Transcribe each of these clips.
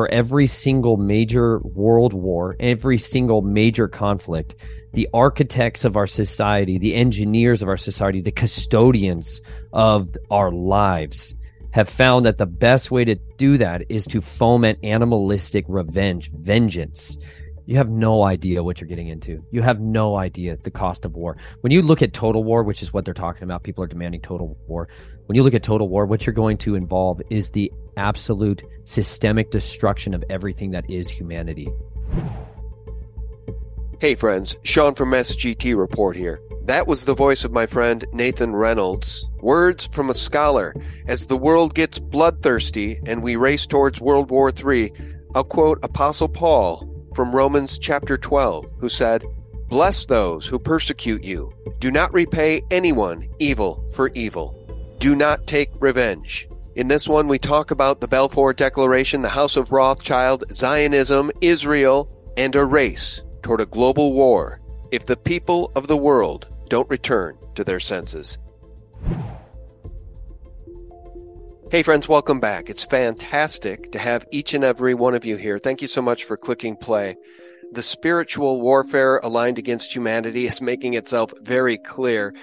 for every single major world war, every single major conflict, the architects of our society, the engineers of our society, the custodians of our lives have found that the best way to do that is to foment animalistic revenge, vengeance. You have no idea what you're getting into. You have no idea the cost of war. When you look at total war, which is what they're talking about, people are demanding total war. When you look at total war, what you're going to involve is the absolute systemic destruction of everything that is humanity. Hey friends, Sean from SGT Report here. That was the voice of my friend Nathan Reynolds. Words from a scholar. As the world gets bloodthirsty and we race towards World War III, I'll quote Apostle Paul from Romans chapter 12, who said, Bless those who persecute you. Do not repay anyone evil for evil. Do not take revenge. In this one, we talk about the Balfour Declaration, the House of Rothschild, Zionism, Israel, and a race toward a global war if the people of the world don't return to their senses. Hey, friends, welcome back. It's fantastic to have each and every one of you here. Thank you so much for clicking play. The spiritual warfare aligned against humanity is making itself very clear.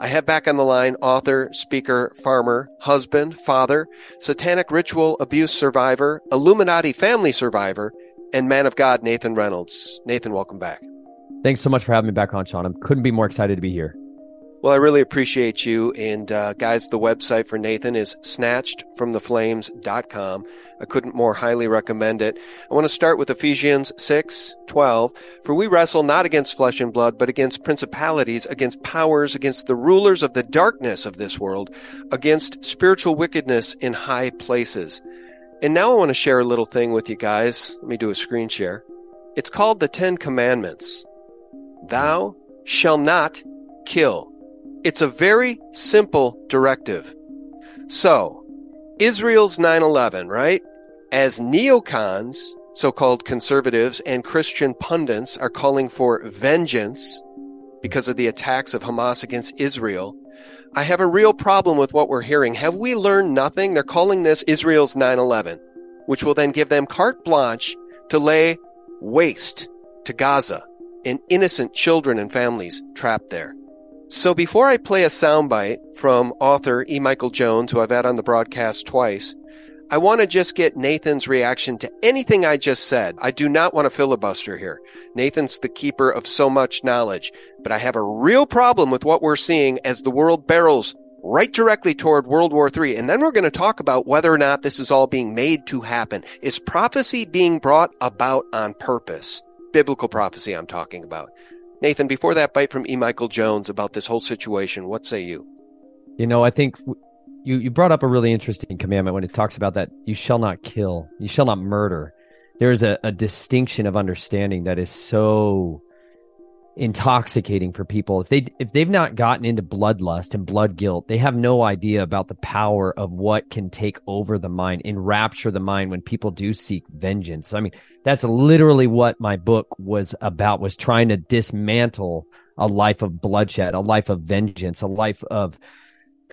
I have back on the line author, speaker, farmer, husband, father, satanic ritual abuse survivor, Illuminati family survivor, and man of God, Nathan Reynolds. Nathan, welcome back. Thanks so much for having me back on, Sean. I couldn't be more excited to be here. Well, I really appreciate you. And uh, guys, the website for Nathan is snatchedfromtheflames.com. I couldn't more highly recommend it. I want to start with Ephesians 6, 12. For we wrestle not against flesh and blood, but against principalities, against powers, against the rulers of the darkness of this world, against spiritual wickedness in high places. And now I want to share a little thing with you guys. Let me do a screen share. It's called the Ten Commandments. Thou shall not kill. It's a very simple directive. So, Israel's 9-11, right? As neocons, so-called conservatives and Christian pundits are calling for vengeance because of the attacks of Hamas against Israel, I have a real problem with what we're hearing. Have we learned nothing? They're calling this Israel's 9-11, which will then give them carte blanche to lay waste to Gaza and innocent children and families trapped there. So before I play a soundbite from author E. Michael Jones, who I've had on the broadcast twice, I want to just get Nathan's reaction to anything I just said. I do not want to filibuster here. Nathan's the keeper of so much knowledge, but I have a real problem with what we're seeing as the world barrels right directly toward World War III. And then we're going to talk about whether or not this is all being made to happen. Is prophecy being brought about on purpose? biblical prophecy I'm talking about. Nathan, before that bite from E. Michael Jones about this whole situation, what say you? You know, I think you, you brought up a really interesting commandment when it talks about that you shall not kill, you shall not murder. There's a, a distinction of understanding that is so intoxicating for people. If they if they've not gotten into bloodlust and blood guilt they have no idea about the power of what can take over the mind enrapture the mind when people do seek vengeance. I mean that's literally what my book was about was trying to dismantle a life of bloodshed a life of vengeance a life of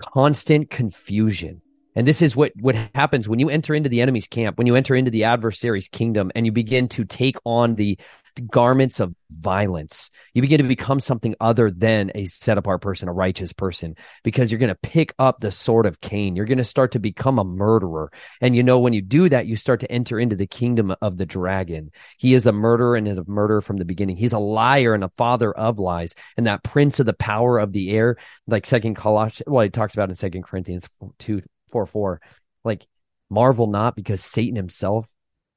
constant confusion and this is what what happens when you enter into the enemy's camp when you enter into the adversary's kingdom and you begin to take on the garments of violence. You begin to become something other than a set apart person, a righteous person, because you're going to pick up the sword of Cain. You're going to start to become a murderer. And you know, when you do that, you start to enter into the kingdom of the dragon. He is a murderer and is a murderer from the beginning. He's a liar and a father of lies. And that prince of the power of the air, like second Colossians, well, he talks about in second Corinthians 2, 4, 4, like marvel not because Satan himself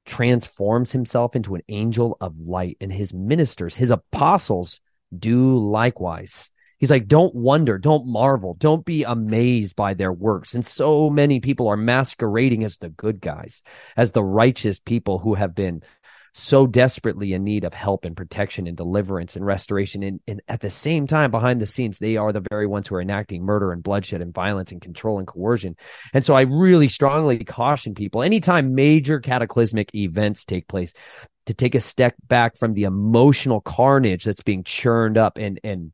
transforms himself into an angel of light, and his ministers, his apostles, do likewise. He's like, don't wonder, don't marvel, don't be amazed by their works. And so many people are masquerading as the good guys, as the righteous people who have been so desperately in need of help and protection and deliverance and restoration. And, and, at the same time, behind the scenes, they are the very ones who are enacting murder and bloodshed and violence and control and coercion. And so I really strongly caution people anytime major cataclysmic events take place to take a step back from the emotional carnage that's being churned up and, and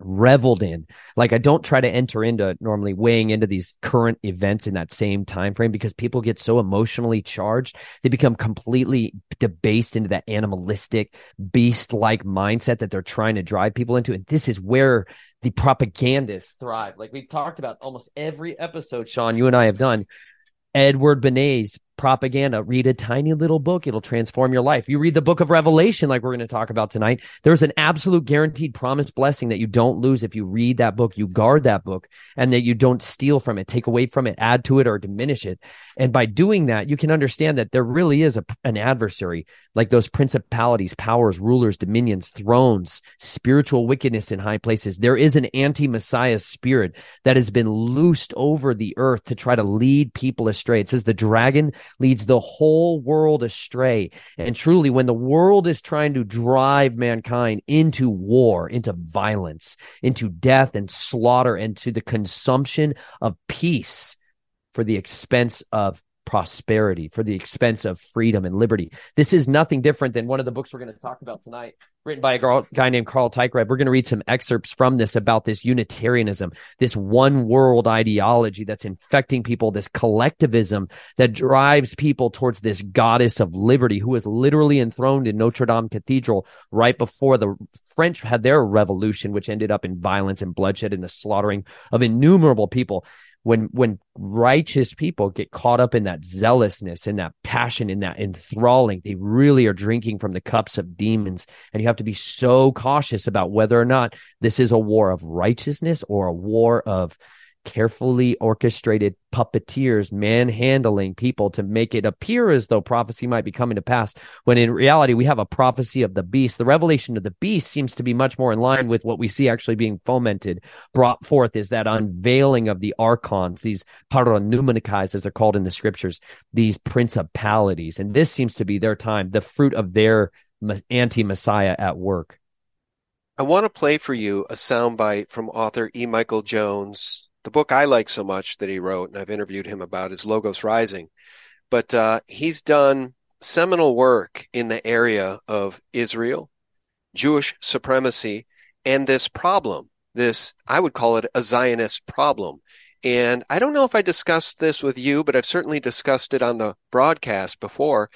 reveled in. Like i don't try to enter into normally weighing into these current events in that same time frame because people get so emotionally charged. They become completely debased into that animalistic beast like mindset that they're trying to drive people into. And this is where the propagandists thrive. Like we've talked about almost every episode sean you and i have done. Edward Bernays propaganda. Read a tiny little book, it'll transform your life. You read the book of Revelation, like we're going to talk about tonight. There's an absolute guaranteed promised blessing that you don't lose if you read that book, you guard that book, and that you don't steal from it, take away from it, add to it, or diminish it. And by doing that, you can understand that there really is a, an adversary, like those principalities, powers, rulers, dominions, thrones, spiritual wickedness in high places. There is an anti Messiah spirit that has been loosed over the earth to try to lead people astray. It says the dragon leads the whole world astray. And truly, when the world is trying to drive mankind into war, into violence, into death and slaughter, and to the consumption of peace for the expense of prosperity, for the expense of freedom and liberty. This is nothing different than one of the books we're going to talk about tonight, written by a guy named Carl Teichrib. We're going to read some excerpts from this about this Unitarianism, this one world ideology that's infecting people, this collectivism that drives people towards this goddess of liberty who was literally enthroned in Notre Dame Cathedral right before the French had their revolution, which ended up in violence and bloodshed and the slaughtering of innumerable people when when righteous people get caught up in that zealousness in that passion in that enthralling they really are drinking from the cups of demons. And you have to be so cautious about whether or not this is a war of righteousness or a war of carefully orchestrated puppeteers manhandling people to make it appear as though prophecy might be coming to pass when in reality we have a prophecy of the beast. The revelation of the beast seems to be much more in line with what we see actually being fomented brought forth is that unveiling of the archons these paranumenikai as they're called in the scriptures these principalities. And this seems to be their time the fruit of their anti-messiah at work. I want to play for you a soundbite from author E. Michael Jones the book I like so much that he wrote, and I've interviewed him about, is Logos Rising. But uh, he's done seminal work in the area of Israel, Jewish supremacy, and this problem. This, I would call it a Zionist problem. And I don't know if I discussed this with you, but I've certainly discussed it on the broadcast before.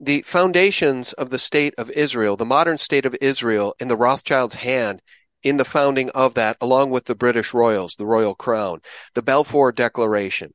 The foundations of the state of Israel, the modern state of Israel in the Rothschild's hand in the founding of that, along with the British royals, the royal crown, the Balfour Declaration.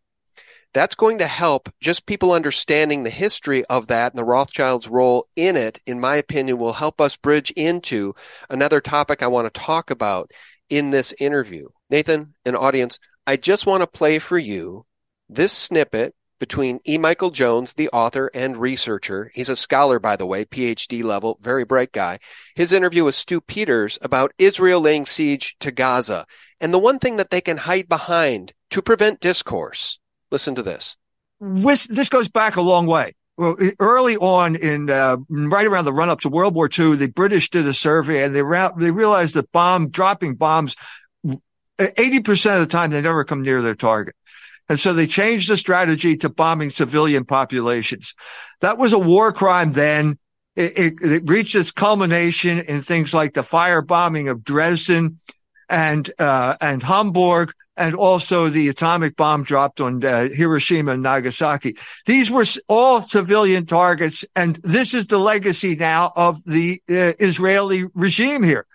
That's going to help just people understanding the history of that and the Rothschilds' role in it, in my opinion, will help us bridge into another topic I want to talk about in this interview. Nathan and audience, I just want to play for you this snippet between E. Michael Jones, the author and researcher. He's a scholar, by the way, PhD level, very bright guy. His interview with Stu Peters about Israel laying siege to Gaza and the one thing that they can hide behind to prevent discourse. Listen to this. This goes back a long way. Well, early on in uh, right around the run up to World War II, the British did a survey and they ra- they realized that bomb dropping bombs, eighty percent of the time they never come near their target. And so they changed the strategy to bombing civilian populations. That was a war crime then. It, it, it reached its culmination in things like the firebombing of Dresden and, uh, and Hamburg and also the atomic bomb dropped on uh, Hiroshima and Nagasaki. These were all civilian targets. And this is the legacy now of the uh, Israeli regime here.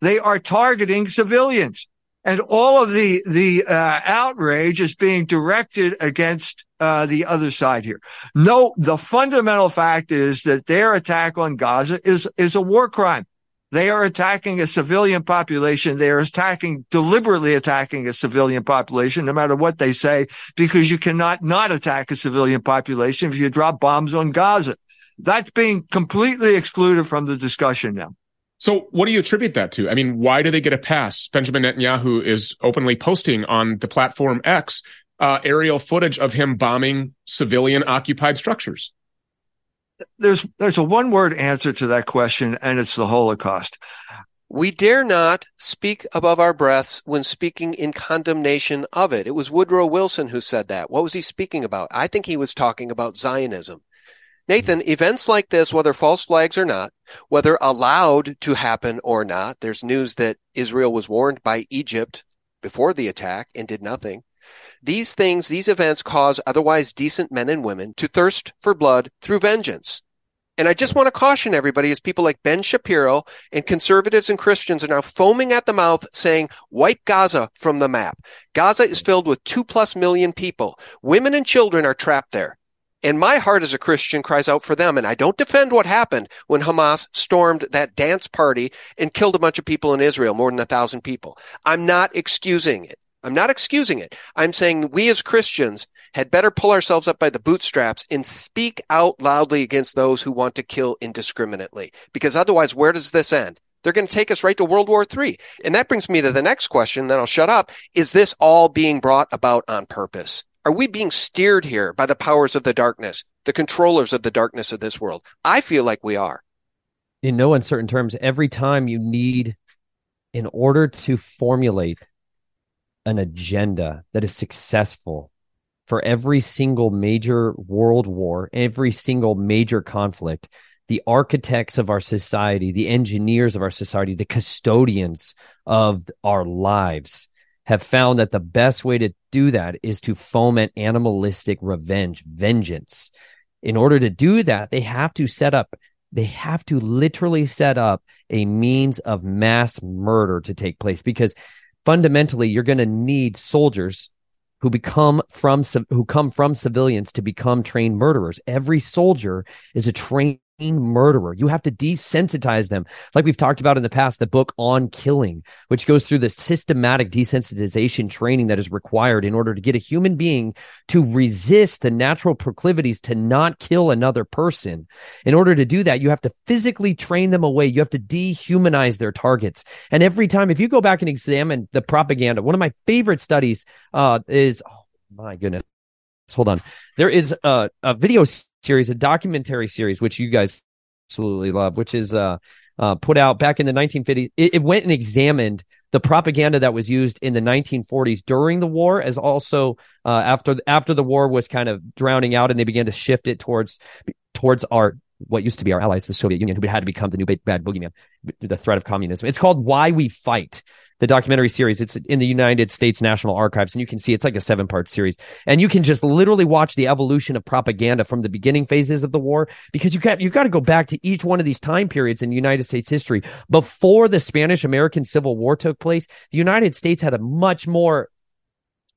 They are targeting civilians and all of the the uh, outrage is being directed against uh, the other side here. No, the fundamental fact is that their attack on Gaza is is a war crime. They are attacking a civilian population. They are attacking, deliberately attacking a civilian population, no matter what they say, because you cannot not attack a civilian population if you drop bombs on Gaza. That's being completely excluded from the discussion now. So, what do you attribute that to? I mean, why do they get a pass? Benjamin Netanyahu is openly posting on the platform X uh, aerial footage of him bombing civilian occupied structures. There's there's a one word answer to that question, and it's the Holocaust. We dare not speak above our breaths when speaking in condemnation of it. It was Woodrow Wilson who said that. What was he speaking about? I think he was talking about Zionism. Nathan, events like this, whether false flags or not, whether allowed to happen or not, there's news that Israel was warned by Egypt before the attack and did nothing. These things, these events cause otherwise decent men and women to thirst for blood through vengeance. And I just want to caution everybody as people like Ben Shapiro and conservatives and Christians are now foaming at the mouth saying, wipe Gaza from the map. Gaza is filled with two plus million people. Women and children are trapped there. And my heart as a Christian cries out for them. And I don't defend what happened when Hamas stormed that dance party and killed a bunch of people in Israel, more than a thousand people. I'm not excusing it. I'm not excusing it. I'm saying we as Christians had better pull ourselves up by the bootstraps and speak out loudly against those who want to kill indiscriminately. Because otherwise, where does this end? They're going to take us right to World War III. And that brings me to the next question, then I'll shut up. Is this all being brought about on purpose? Are we being steered here by the powers of the darkness, the controllers of the darkness of this world? I feel like we are. In no uncertain terms, every time you need, in order to formulate an agenda that is successful for every single major world war, every single major conflict, the architects of our society, the engineers of our society, the custodians of our lives have found that the best way to do that is to foment animalistic revenge, vengeance. In order to do that, they have to set up, they have to literally set up a means of mass murder to take place because fundamentally you're going to need soldiers who become from who come from civilians to become trained murderers. Every soldier is a trained murderer. You have to desensitize them. Like we've talked about in the past, the book on killing, which goes through the systematic desensitization training that is required in order to get a human being to resist the natural proclivities to not kill another person. In order to do that, you have to physically train them away. You have to dehumanize their targets. And every time, if you go back and examine the propaganda, one of my favorite studies uh, is, oh my goodness, hold on. There is a, a video series, a documentary series, which you guys absolutely love, which is uh, uh, put out back in the 1950s. It, it, went and examined the propaganda that was used in the 1940s during the war, as also uh, after after the war was kind of drowning out, and they began to shift it towards towards our what used to be our allies, the Soviet Union, who had to become the new bad boogeyman, the threat of communism. It's called Why We Fight the documentary series. It's in the United States National Archives, and you can see it's like a seven part series. And you can just literally watch the evolution of propaganda from the beginning phases of the war because you got you got to go back to each one of these time periods in United States history. Before the Spanish American Civil War took place, the United States had a much more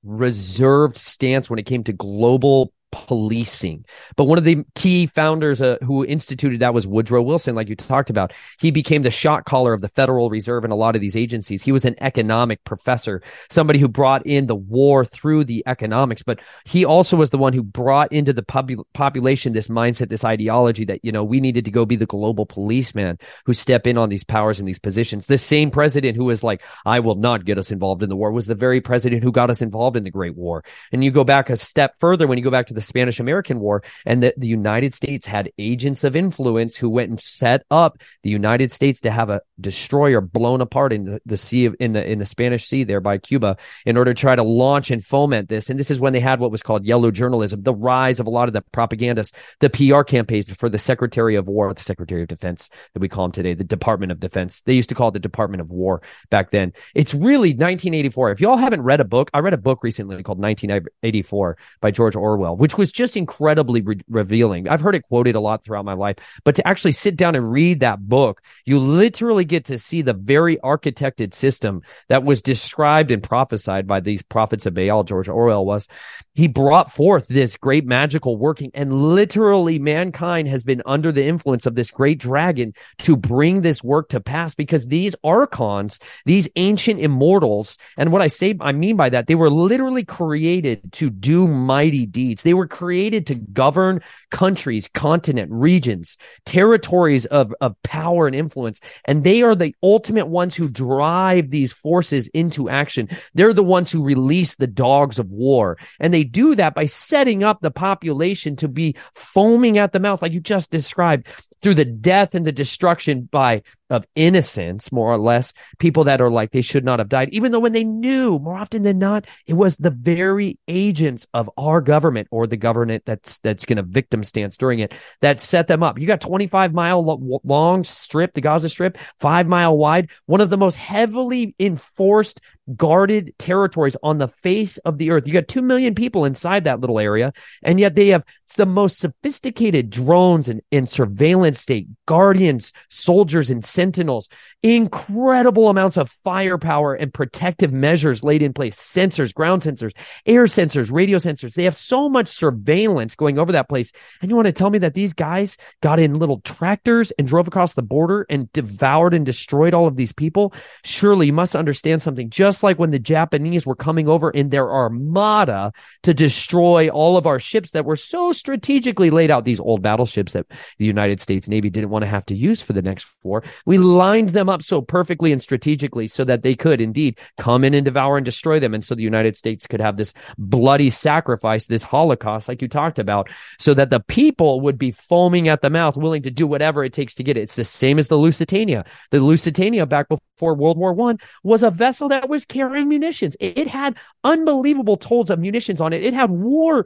reserved stance when it came to global policing. But one of the key founders uh, who instituted that was Woodrow Wilson, like you talked about. He became the shot caller of the Federal Reserve and a lot of these agencies. He was an economic professor, somebody who brought in the war through the economics, but he also was the one who brought into the pub- population this mindset, this ideology that, you know, we needed to go be the global policeman who step in on these powers and these positions. The same president who was like, I will not get us involved in the war was the very president who got us involved in the Great War. And you go back a step further when you go back to the the Spanish American War, and that the United States had agents of influence who went and set up the United States to have a destroyer blown apart in the, the sea of, in the in the Spanish Sea there by Cuba in order to try to launch and foment this. And this is when they had what was called yellow journalism, the rise of a lot of the propagandists, the PR campaigns for the Secretary of War, the Secretary of Defense that we call him today, the Department of Defense. They used to call it the Department of War back then. It's really 1984. If y'all haven't read a book, I read a book recently called 1984 by George Orwell, which which was just incredibly re- revealing. I've heard it quoted a lot throughout my life, but to actually sit down and read that book, you literally get to see the very architected system that was described and prophesied by these prophets of Baal, George Orwell was. He brought forth this great magical working, and literally mankind has been under the influence of this great dragon to bring this work to pass because these archons, these ancient immortals, and what I say, I mean by that, they were literally created to do mighty deeds. They were were created to govern countries, continent, regions, territories of, of power and influence. And they are the ultimate ones who drive these forces into action. They're the ones who release the dogs of war. And they do that by setting up the population to be foaming at the mouth, like you just described through the death and the destruction by of innocence, more or less, people that are like they should not have died, even though when they knew more often than not, it was the very agents of our government or the government that's that's going to victim stance during it that set them up. You got 25 mile long strip, the Gaza Strip, five mile wide, one of the most heavily enforced guarded territories on the face of the earth. You got 2 million people inside that little area, and yet they have the most sophisticated drones and, and surveillance state, guardians, soldiers, and sentinels, incredible amounts of firepower and protective measures laid in place, sensors, ground sensors, air sensors, radio sensors. They have so much surveillance going over that place. And you want to tell me that these guys got in little tractors and drove across the border and devoured and destroyed all of these people? Surely you must understand something. Just like when the Japanese were coming over in their armada to destroy all of our ships that were so strategically laid out, these old battleships that the United States Navy didn't want to have to use for the next war. We lined them up so perfectly and strategically so that they could indeed come in and devour and destroy them. And so the United States could have this bloody sacrifice, this Holocaust, like you talked about, so that the people would be foaming at the mouth, willing to do whatever it takes to get it. It's the same as the Lusitania. The Lusitania back before World War One was a vessel that was carrying munitions. It, it had unbelievable tolls of munitions on it. It had war.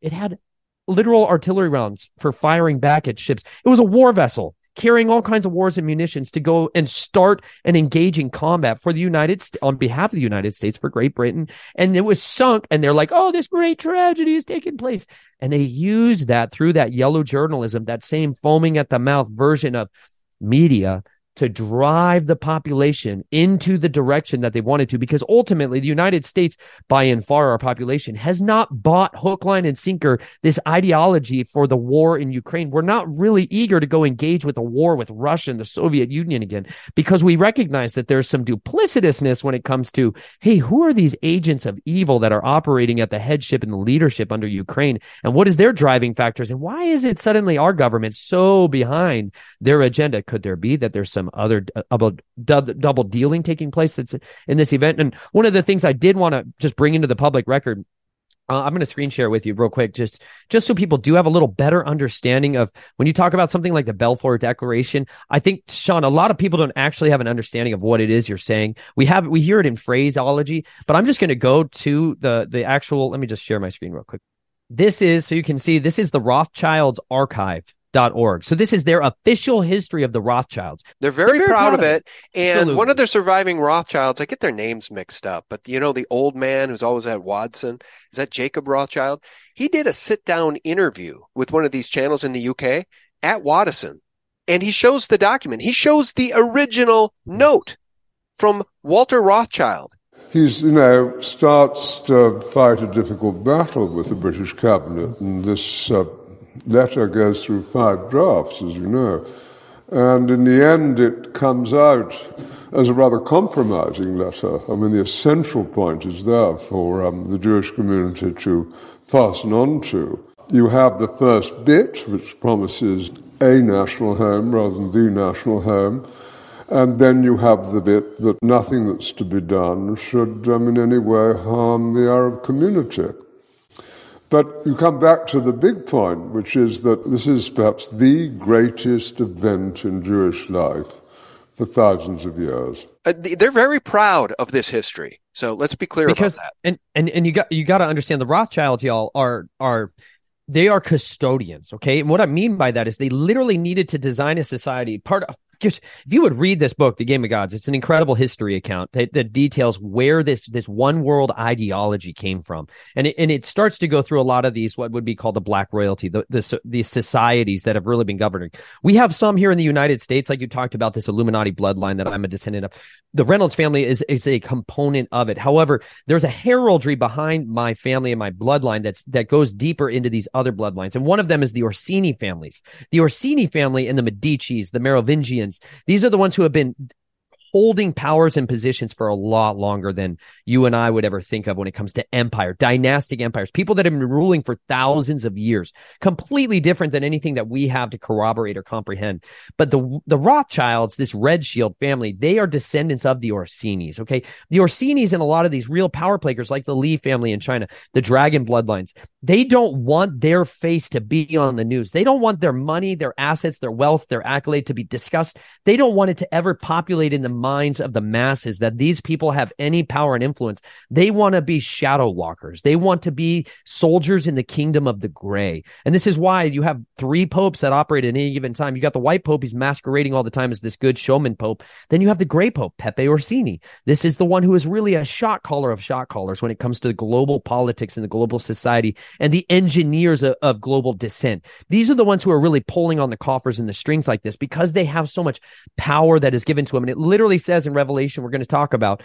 It had literal artillery rounds for firing back at ships. It was a war vessel carrying all kinds of wars and munitions to go and start and engage in combat for the United States on behalf of the United States for Great Britain. And it was sunk and they're like, oh, this great tragedy is taking place. And they used that through that yellow journalism, that same foaming at the mouth version of media to drive the population into the direction that they wanted to because ultimately the United States by and far our population has not bought hook line and sinker this ideology for the war in Ukraine. We're not really eager to go engage with a war with Russia and the Soviet Union again because we recognize that there's some duplicitousness when it comes to hey who are these agents of evil that are operating at the headship and the leadership under Ukraine? And what is their driving factors? And why is it suddenly our government so behind their agenda? Could there be that there's some some other double, double dealing taking place that's in this event. And one of the things I did want to just bring into the public record uh, I'm going to screen share with you real quick, just just so people do have a little better understanding of when you talk about something like the Balfour Declaration. I think Sean, a lot of people don't actually have an understanding of what it is you're saying. We have we hear it in phraseology, but I'm just going to go to the the actual. Let me just share my screen real quick. This is so you can see. This is the Rothschilds archive org. So this is their official history of the Rothschilds. They're very, They're very proud, proud, of it. it. And Absolutely. one of their surviving Rothschilds, I get their names mixed up, but you know, the old man who's always at Waddesdon, is that Jacob Rothschild? He did a sit down interview with one of these channels in the UK at Waddesdon. And he shows the document. He shows the original note from Walter Rothschild. He's, you know, starts to fight a difficult battle with the British cabinet, and this uh, letter goes through five drafts, as you know. And in the end, it comes out as a rather compromising letter. I mean, the essential point is there for um, the Jewish community to fasten on to. You have the first bit, which promises a national home rather than the national home. And then you have the bit that nothing that's to be done should um, in any way harm the Arab community. But you come back to the big point, which is that this is perhaps the greatest event in Jewish life for thousands of years. Uh, they're very proud of this history. So let's be clear because, about that. And and and you got you got to understand the Rothschilds, y'all are are they are custodians. Okay, and what I mean by that is they literally needed to design a society. Part of just if you would read this book, The Game of Gods, it's an incredible history account that, that details where this this one world ideology came from, and it, and it starts to go through a lot of these what would be called the black royalty, the the these societies that have really been governing. We have some here in the United States, like you talked about this Illuminati bloodline that I'm a descendant of. The Reynolds family is is a component of it. However, there's a heraldry behind my family and my bloodline that's that goes deeper into these other bloodlines, and one of them is the Orsini families, the Orsini family and the Medici's, the Merovingians these. Are the ones who have been holding powers and positions for a lot longer than you and I would ever think of when it comes to empire, dynastic empires, people that have been ruling for thousands of years, completely different than anything that we have to corroborate or comprehend. But the the Rothschilds, this Red Shield family, they are descendants of the Orsinis. Okay, the Orsinis and a lot of these real power players, like the Li family in China, the Dragon bloodlines, they don't want their face to be on the news. They don't want their money, their assets, their wealth, their accolade to be discussed. They don't want it to ever populate in the minds of the masses that these people have any power and influence. They want to be shadow walkers. They want to be soldiers in the kingdom of the gray. And this is why you have three popes that operate at any given time. You got the white pope, he's masquerading all the time as this good showman pope. Then you have the gray pope, Pepe Orsini. This is the one who is really a shot caller of shot callers when it comes to global politics and the global society and the engineers of, of global dissent. These are the ones who are really pulling on the coffers and the strings like this because they have so much power that is given to them. And it literally says in Revelation, we're going to talk about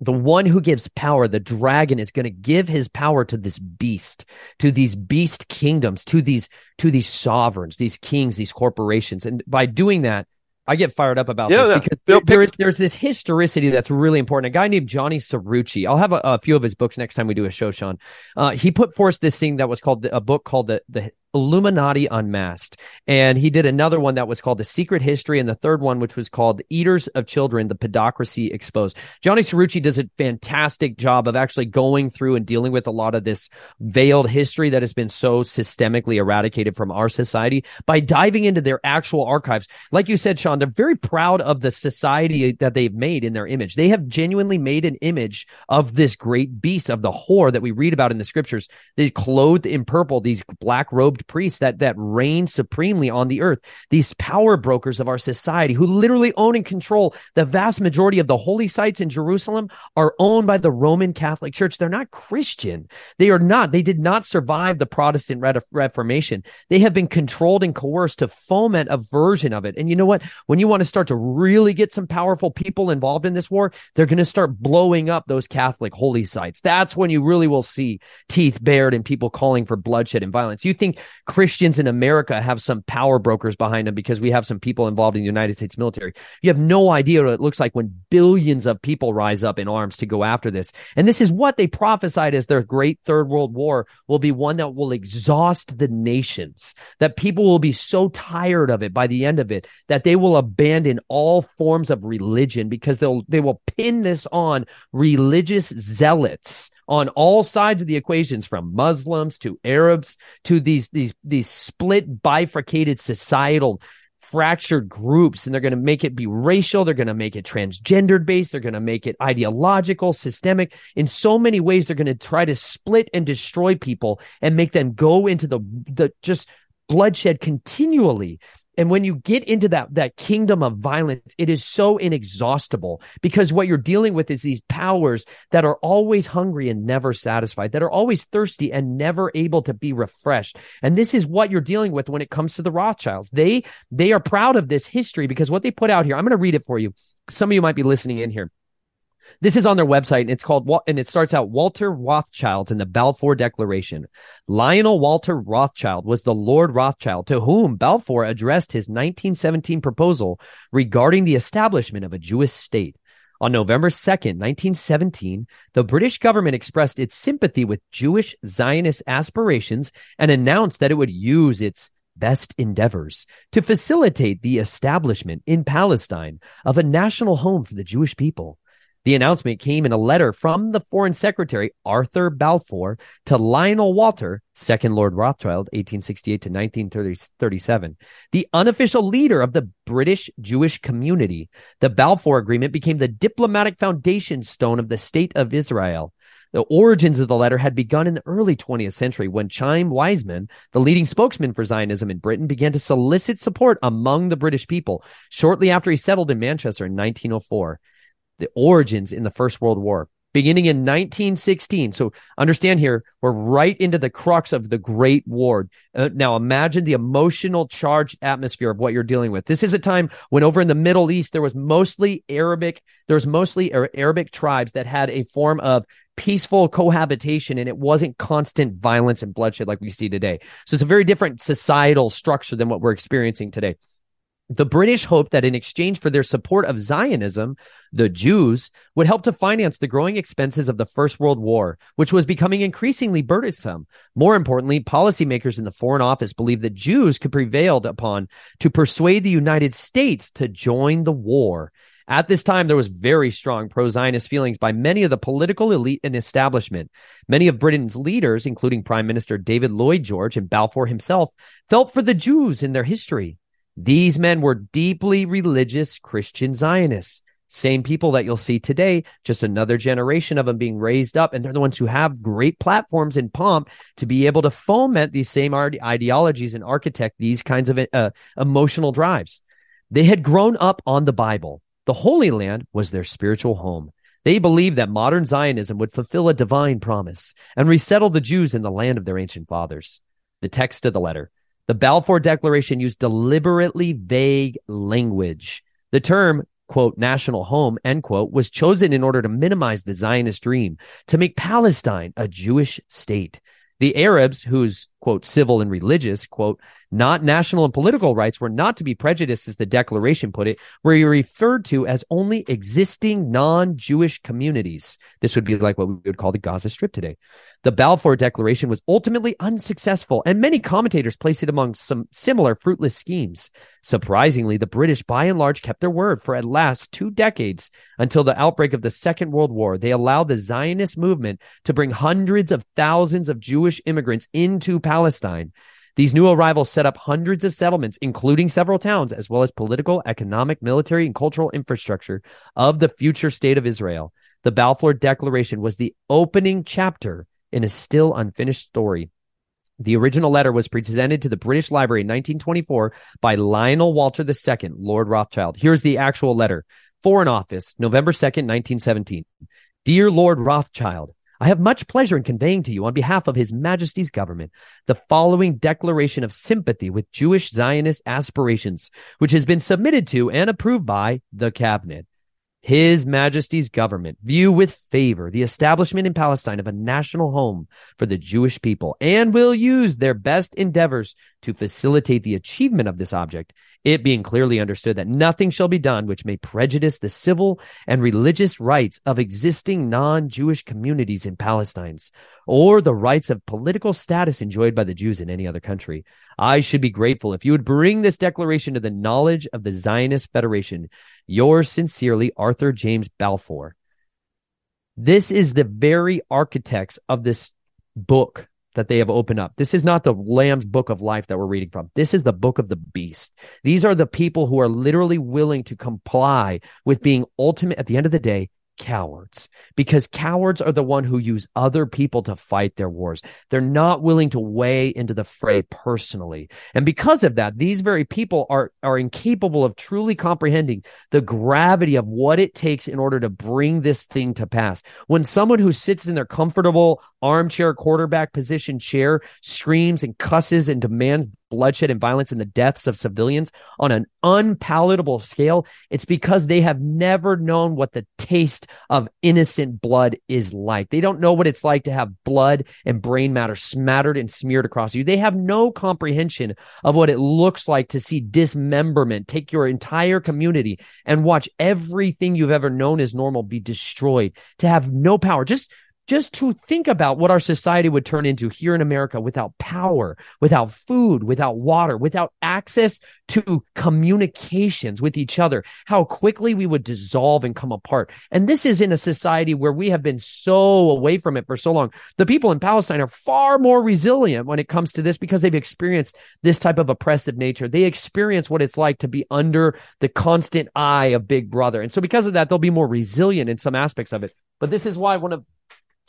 the one who gives power, the dragon is going to give his power to this beast, to these beast kingdoms, to these, to these sovereigns, these kings, these corporations. And by doing that, I get fired up about Yeah, this because Bill, there is there's this historicity that's really important. A guy named Johnny Cirucci. I'll have a, a few of his books next time we do a show, Sean. Uh, he put forth this thing that was called a book called the the Illuminati Unmasked, and he did another one that was called The Secret History, and the third one which was called Eaters of Children: The Pedocracy Exposed. Johnny Cirucci does a fantastic job of actually going through and dealing with a lot of this veiled history that has been so systemically eradicated from our society by diving into their actual archives. Like you said, Sean, they're very proud of the society that they've made in their image. They have genuinely made an image of this great beast of the whore that we read about in the scriptures. They clothed in purple, these black robed priests that that reign supremely on the earth. These power brokers of our society who literally own and control the vast majority of the holy sites in Jerusalem are owned by the Roman Catholic Church. They're not Christian. They are not. They did not survive the Protestant Re- Reformation. They have been controlled and coerced to foment a version of it. And you know what? When you want to start to really get some powerful people involved in this war, they're going to start blowing up those Catholic holy sites. That's when you really will see teeth bared and people calling for bloodshed and violence. You think Christians in America have some power brokers behind them because we have some people involved in the United States military. You have no idea what it looks like when billions of people rise up in arms to go after this. And this is what they prophesied as their great third world war will be one that will exhaust the nations, that people will be so tired of it by the end of it that they will abandon all forms of religion because they'll, they will pin this on religious zealots on all sides of the equations from Muslims to Arabs to these these these split bifurcated societal fractured groups and they're going to make it be racial they're going to make it transgendered based they're going to make it ideological systemic. In so many ways they're going to try to split and destroy people and make them go into the the just bloodshed continually and when you get into that that kingdom of violence, it is so inexhaustible because what you're dealing with is these powers that are always hungry and never satisfied, that are always thirsty and never able to be refreshed. And this is what you're dealing with when it comes to the Rothschilds. They they are proud of this history because what they put out here, I'm going to read it for you. Some of you might be listening in here. This is on their website, and it's called and it starts out Walter Rothschild in the Balfour Declaration. Lionel Walter Rothschild was the Lord Rothschild to whom Balfour addressed his 1917 proposal regarding the establishment of a Jewish state. On November 2nd, 1917, the British government expressed its sympathy with Jewish Zionist aspirations and announced that it would use its best endeavors to facilitate the establishment in Palestine of a national home for the Jewish people. The announcement came in a letter from the Foreign Secretary Arthur Balfour to Lionel Walter, second Lord Rothschild, 1868 to 1937, the unofficial leader of the British Jewish community. The Balfour Agreement became the diplomatic foundation stone of the State of Israel. The origins of the letter had begun in the early 20th century when Chaim Weizmann, the leading spokesman for Zionism in Britain, began to solicit support among the British people shortly after he settled in Manchester in 1904 the origins in the First World War, beginning in 1916. So understand here, we're right into the crux of the Great War. Uh, now imagine the emotional charged atmosphere of what you're dealing with. This is a time when over in the Middle East, there was mostly Arabic, there was mostly Arabic tribes that had a form of peaceful cohabitation and it wasn't constant violence and bloodshed like we see today. So it's a very different societal structure than what we're experiencing today. The British hoped that in exchange for their support of Zionism, the Jews would help to finance the growing expenses of the First World War, which was becoming increasingly burdensome. More importantly, policymakers in the Foreign Office believed that Jews could prevail upon to persuade the United States to join the war. At this time, there was very strong pro Zionist feelings by many of the political elite and establishment. Many of Britain's leaders, including Prime Minister David Lloyd George and Balfour himself, felt for the Jews in their history. These men were deeply religious Christian Zionists. Same people that you'll see today, just another generation of them being raised up. And they're the ones who have great platforms and pomp to be able to foment these same ideologies and architect these kinds of uh, emotional drives. They had grown up on the Bible. The Holy Land was their spiritual home. They believed that modern Zionism would fulfill a divine promise and resettle the Jews in the land of their ancient fathers. The text of the letter. The Balfour Declaration used deliberately vague language. The term, quote, national home, end quote, was chosen in order to minimize the Zionist dream to make Palestine a Jewish state. The Arabs, whose, quote, civil and religious, quote, not national and political rights were not to be prejudiced, as the Declaration put it, were referred to as only existing non Jewish communities. This would be like what we would call the Gaza Strip today. The Balfour Declaration was ultimately unsuccessful, and many commentators place it among some similar fruitless schemes. Surprisingly, the British by and large kept their word for at last two decades until the outbreak of the Second World War. They allowed the Zionist movement to bring hundreds of thousands of Jewish immigrants into Palestine. These new arrivals set up hundreds of settlements, including several towns, as well as political, economic, military, and cultural infrastructure of the future state of Israel. The Balfour Declaration was the opening chapter in a still unfinished story. The original letter was presented to the British Library in 1924 by Lionel Walter II, Lord Rothschild. Here's the actual letter. Foreign Office, November 2nd, 1917. Dear Lord Rothschild, I have much pleasure in conveying to you on behalf of His Majesty's government the following declaration of sympathy with Jewish Zionist aspirations, which has been submitted to and approved by the Cabinet. His Majesty's government view with favor the establishment in Palestine of a national home for the Jewish people and will use their best endeavors to facilitate the achievement of this object, it being clearly understood that nothing shall be done which may prejudice the civil and religious rights of existing non-Jewish communities in Palestine or the rights of political status enjoyed by the Jews in any other country. I should be grateful if you would bring this declaration to the knowledge of the Zionist Federation. Yours sincerely, Arthur James Balfour. This is the very architects of this book that they have opened up. This is not the Lamb's book of life that we're reading from. This is the book of the beast. These are the people who are literally willing to comply with being ultimate at the end of the day cowards because cowards are the one who use other people to fight their wars. They're not willing to weigh into the fray personally. And because of that, these very people are, are incapable of truly comprehending the gravity of what it takes in order to bring this thing to pass. When someone who sits in their comfortable armchair quarterback position chair screams and cusses and demands bloodshed and violence and the deaths of civilians on an unpalatable scale, it's because they have never known what the taste of innocent blood is like. They don't know what it's like to have blood and brain matter smattered and smeared across you. They have no comprehension of what it looks like to see dismemberment take your entire community and watch everything you've ever known as normal be destroyed, to have no power. Just just to think about what our society would turn into here in America without power, without food, without water, without access to communications with each other, how quickly we would dissolve and come apart. And this is in a society where we have been so away from it for so long. The people in Palestine are far more resilient when it comes to this because they've experienced this type of oppressive nature. They experience what it's like to be under the constant eye of Big Brother. And so because of that, they'll be more resilient in some aspects of it. But this is why one of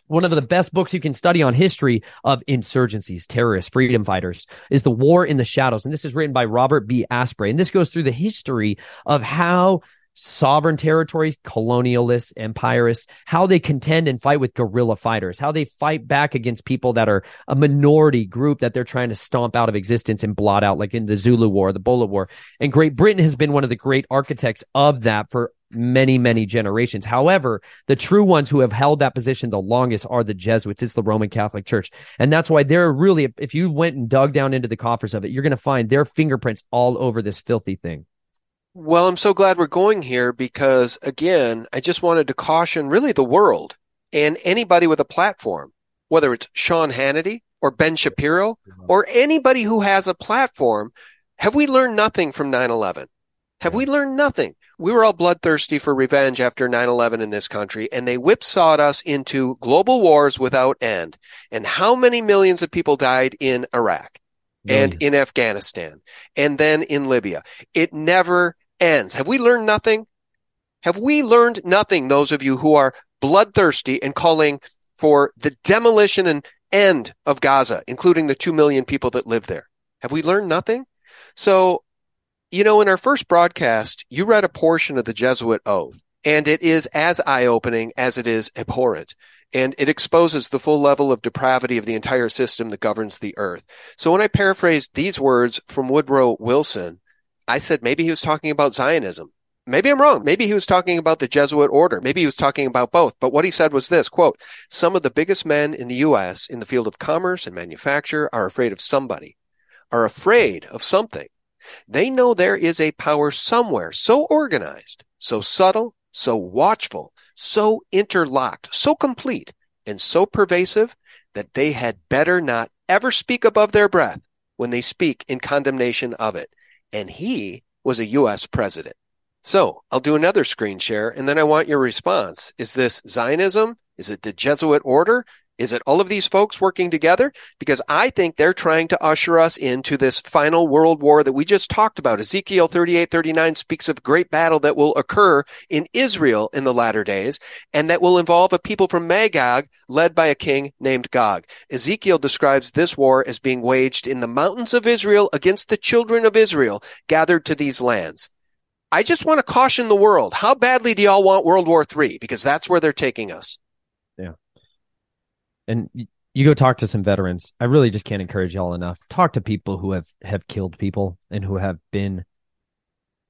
one of the best books you can study on history of insurgencies, terrorists, freedom fighters is The War in the Shadows. And this is written by Robert B. Asprey. And this goes through the history of how sovereign territories, colonialists, empirists, how they contend and fight with guerrilla fighters, how they fight back against people that are a minority group that they're trying to stomp out of existence and blot out, like in the Zulu War, the Boer War. And Great Britain has been one of the great architects of that for many, many generations. However, the true ones who have held that position the longest are the Jesuits. It's the Roman Catholic Church. And that's why they're really, if you went and dug down into the coffers of it, you're going to find their fingerprints all over this filthy thing. Well, I'm so glad we're going here because, again, I just wanted to caution really the world and anybody with a platform, whether it's Sean Hannity or Ben Shapiro or anybody who has a platform. Have we learned nothing from 9 11? Have we learned nothing? We were all bloodthirsty for revenge after 9-11 in this country, and they whipsawed us into global wars without end. And how many millions of people died in Iraq and in Afghanistan and then in Libya? It never ends. Have we learned nothing? Have we learned nothing, those of you who are bloodthirsty and calling for the demolition and end of Gaza, including the 2 million people that live there? Have we learned nothing? So you know, in our first broadcast, you read a portion of the Jesuit oath, and it is as eye opening as it is abhorrent. And it exposes the full level of depravity of the entire system that governs the earth. So when I paraphrased these words from Woodrow Wilson, I said maybe he was talking about Zionism. Maybe I'm wrong. Maybe he was talking about the Jesuit order. Maybe he was talking about both. But what he said was this quote, some of the biggest men in the U.S. in the field of commerce and manufacture are afraid of somebody, are afraid of something. They know there is a power somewhere so organized, so subtle, so watchful, so interlocked, so complete, and so pervasive that they had better not ever speak above their breath when they speak in condemnation of it. And he was a U.S. president. So I'll do another screen share and then I want your response. Is this Zionism? Is it the Jesuit order? Is it all of these folks working together? Because I think they're trying to usher us into this final world war that we just talked about. Ezekiel 38, 39 speaks of great battle that will occur in Israel in the latter days and that will involve a people from Magog led by a king named Gog. Ezekiel describes this war as being waged in the mountains of Israel against the children of Israel gathered to these lands. I just want to caution the world. How badly do y'all want World War III? Because that's where they're taking us and you go talk to some veterans. I really just can't encourage y'all enough. Talk to people who have have killed people and who have been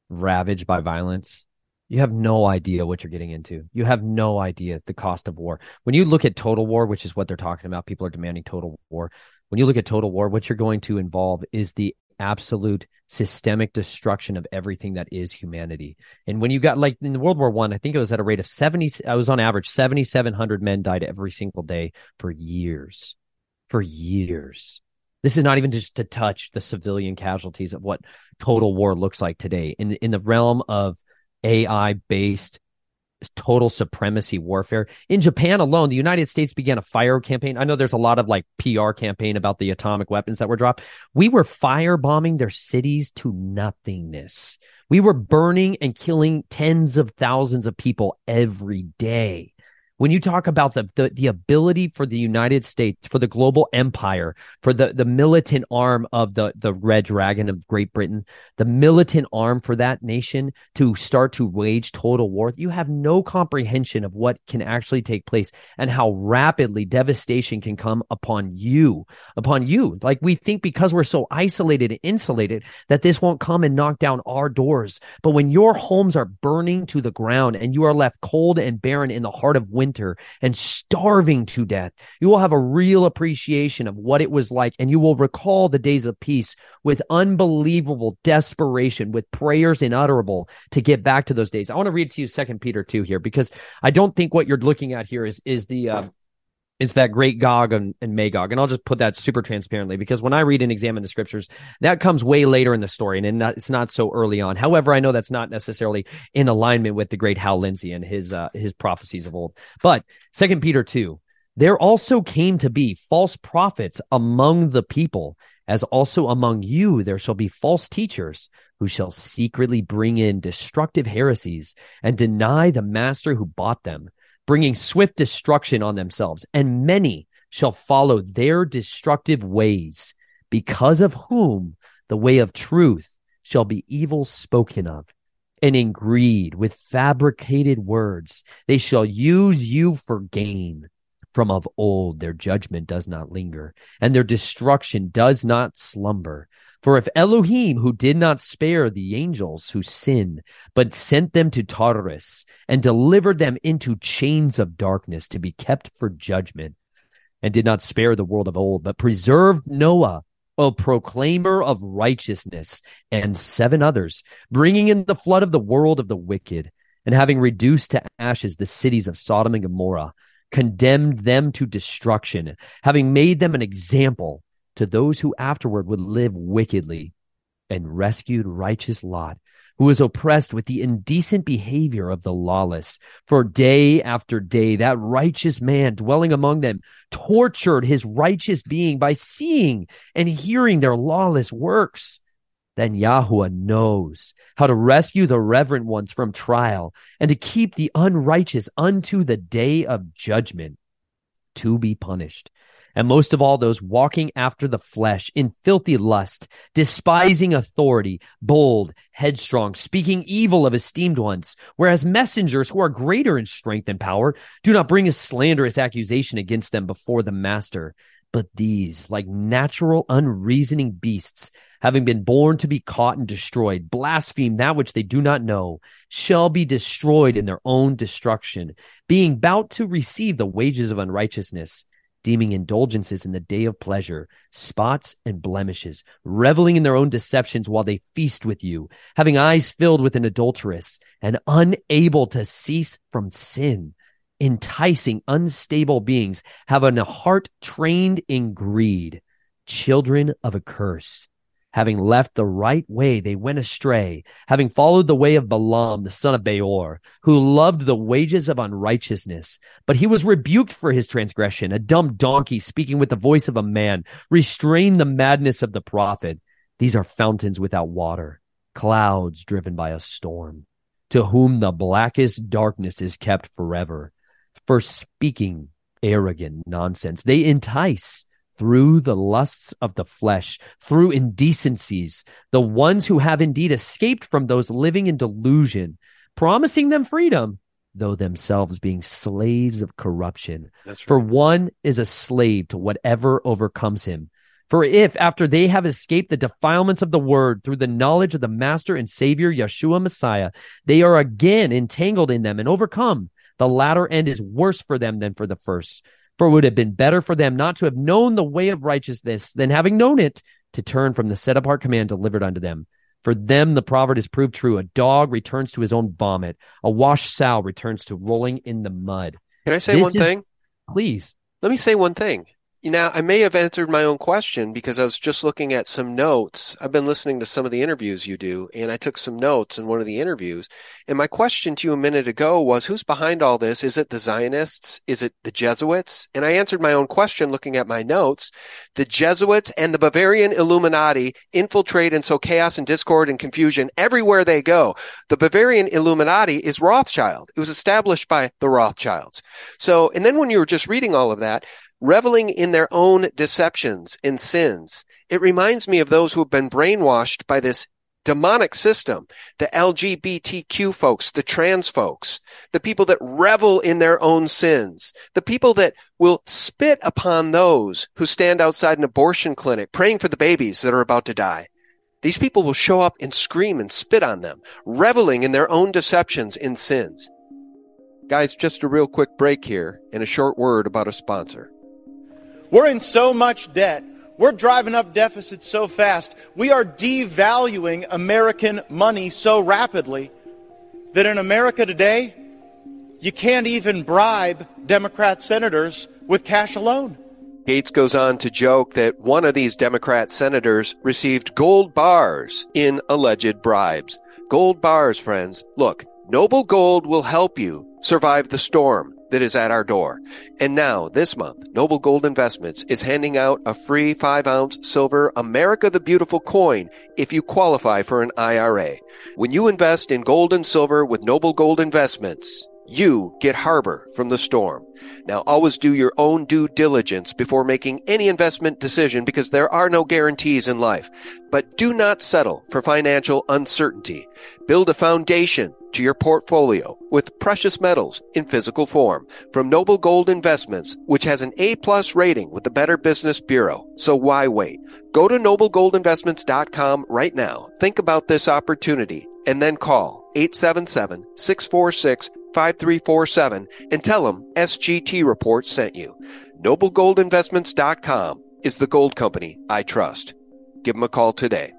ravaged by violence. You have no idea what you're getting into. You have no idea the cost of war. When you look at total war, which is what they're talking about, people are demanding total war. When you look at total war, what you're going to involve is the absolute systemic destruction of everything that is humanity. And when you got like in the World War One, I, I think it was at a rate of 70, I was on average 7,700 men died every single day for years, for years. This is not even just to touch the civilian casualties of what total war looks like today in, in the realm of AI based total supremacy warfare. In Japan alone, the United States began a fire campaign. I know there's a lot of like PR campaign about the atomic weapons that were dropped. We were firebombing their cities to nothingness. We were burning and killing tens of thousands of people every day when you talk about the, the, the ability for the United States, for the global empire, for the the militant arm of the the Red Dragon of Great Britain, the militant arm for that nation to start to wage total war, you have no comprehension of what can actually take place and how rapidly devastation can come upon you, upon you. Like we think because we're so isolated and insulated that this won't come and knock down our doors, but when your homes are burning to the ground and you are left cold and barren in the heart of winter winter and starving to death, you will have a real appreciation of what it was like. And you will recall the days of peace with unbelievable desperation, with prayers inutterable to get back to those days. I want to read to you Second Peter 2 here because I don't think what you're looking at here is, is the, uh, is that great Gog and, and, Magog. And I'll just put that super transparently because when I read and examine the scriptures, that comes way later in the story and it's not so early on. However, I know that's not necessarily in alignment with the great Hal Lindsey and his, uh, his prophecies of old. But second Peter 2, there also came to be false prophets among the people as also among you there shall be false teachers who shall secretly bring in destructive heresies and deny the master who bought them bringing swift destruction on themselves, and many shall follow their destructive ways, because of whom the way of truth shall be evil spoken of. And in greed, with fabricated words, they shall use you for gain. From of old, their judgment does not linger, and their destruction does not slumber. For if Elohim, who did not spare the angels who sinned, but sent them to Tartarus and delivered them into chains of darkness to be kept for judgment, and did not spare the world of old, but preserved Noah a proclaimer of righteousness, and seven others, bringing in the flood of the world of the wicked, and having reduced to ashes the cities of Sodom and Gomorrah, condemned them to destruction, having made them an example to those who afterward would live wickedly, and rescued righteous Lot who was oppressed with the indecent behavior of the lawless. For day after day, that righteous man dwelling among them tortured his righteous being by seeing and hearing their lawless works. Then Yahuwah knows how to rescue the reverent ones from trial and to keep the unrighteous unto the day of judgment to be punished and most of all those walking after the flesh in filthy lust, despising authority, bold, headstrong, speaking evil of esteemed ones, whereas messengers who are greater in strength and power do not bring a slanderous accusation against them before the master. But these, like natural, unreasoning beasts, having been born to be caught and destroyed, blaspheme that which they do not know, shall be destroyed in their own destruction, being about to receive the wages of unrighteousness deeming indulgences in the day of pleasure, spots and blemishes, reveling in their own deceptions while they feast with you, having eyes filled with an adulteress, and unable to cease from sin, enticing unstable beings, having a heart trained in greed, children of a curse Having left the right way, they went astray, having followed the way of Balaam, the son of Beor, who loved the wages of unrighteousness. But he was rebuked for his transgression. A dumb donkey speaking with the voice of a man restrained the madness of the prophet. These are fountains without water, clouds driven by a storm, to whom the blackest darkness is kept forever. For speaking arrogant nonsense, they entice through the lusts of the flesh, through indecencies, the ones who have indeed escaped from those living in delusion, promising them freedom, though themselves being slaves of corruption. Right. For one is a slave to whatever overcomes him. For if, after they have escaped the defilements of the word through the knowledge of the Master and Savior Yeshua Messiah, they are again entangled in them and overcome, the latter end is worse for them than for the first. For it would have been better for them not to have known the way of righteousness than having known it to turn from the set apart command delivered unto them. For them, the proverb is proved true. A dog returns to his own vomit. A washed sow returns to rolling in the mud. Can I say This one is- thing? Please. Let me say one thing. Now, I may have answered my own question because I was just looking at some notes. I've been listening to some of the interviews you do, and I took some notes in one of the interviews. And my question to you a minute ago was who's behind all this? Is it the Zionists? Is it the Jesuits? And I answered my own question looking at my notes. The Jesuits and the Bavarian Illuminati infiltrate and sow chaos and discord and confusion everywhere they go. The Bavarian Illuminati is Rothschild. It was established by the Rothschilds. So, and then when you were just reading all of that, reveling in their own deceptions and sins. It reminds me of those who have been brainwashed by this demonic system, the LGBTQ folks, the trans folks, the people that revel in their own sins, the people that will spit upon those who stand outside an abortion clinic praying for the babies that are about to die. These people will show up and scream and spit on them, reveling in their own deceptions and sins. Guys, just a real quick break here and a short word about a sponsor. We're in so much debt. We're driving up deficits so fast. We are devaluing American money so rapidly that in America today, you can't even bribe Democrat senators with cash alone. Gates goes on to joke that one of these Democrat senators received gold bars in alleged bribes. Gold bars, friends. Look, Noble Gold will help you survive the storm that is at our door. And now, this month, Noble Gold Investments is handing out a free 5 ounce silver America the Beautiful coin if you qualify for an IRA. When you invest in gold and silver with Noble Gold Investments, you get harbor from the storm. Now, always do your own due diligence before making any investment decision because there are no guarantees in life. But do not settle for financial uncertainty. Build a foundation to your portfolio with precious metals in physical form from Noble Gold Investments, which has an A plus rating with the Better Business Bureau. So why wait? Go to noblegoldinvestments.com right now. Think about this opportunity and then call 877 646 5347 and tell them SGT Report sent you. NobleGoldInvestments.com is the gold company I trust. Give them a call today.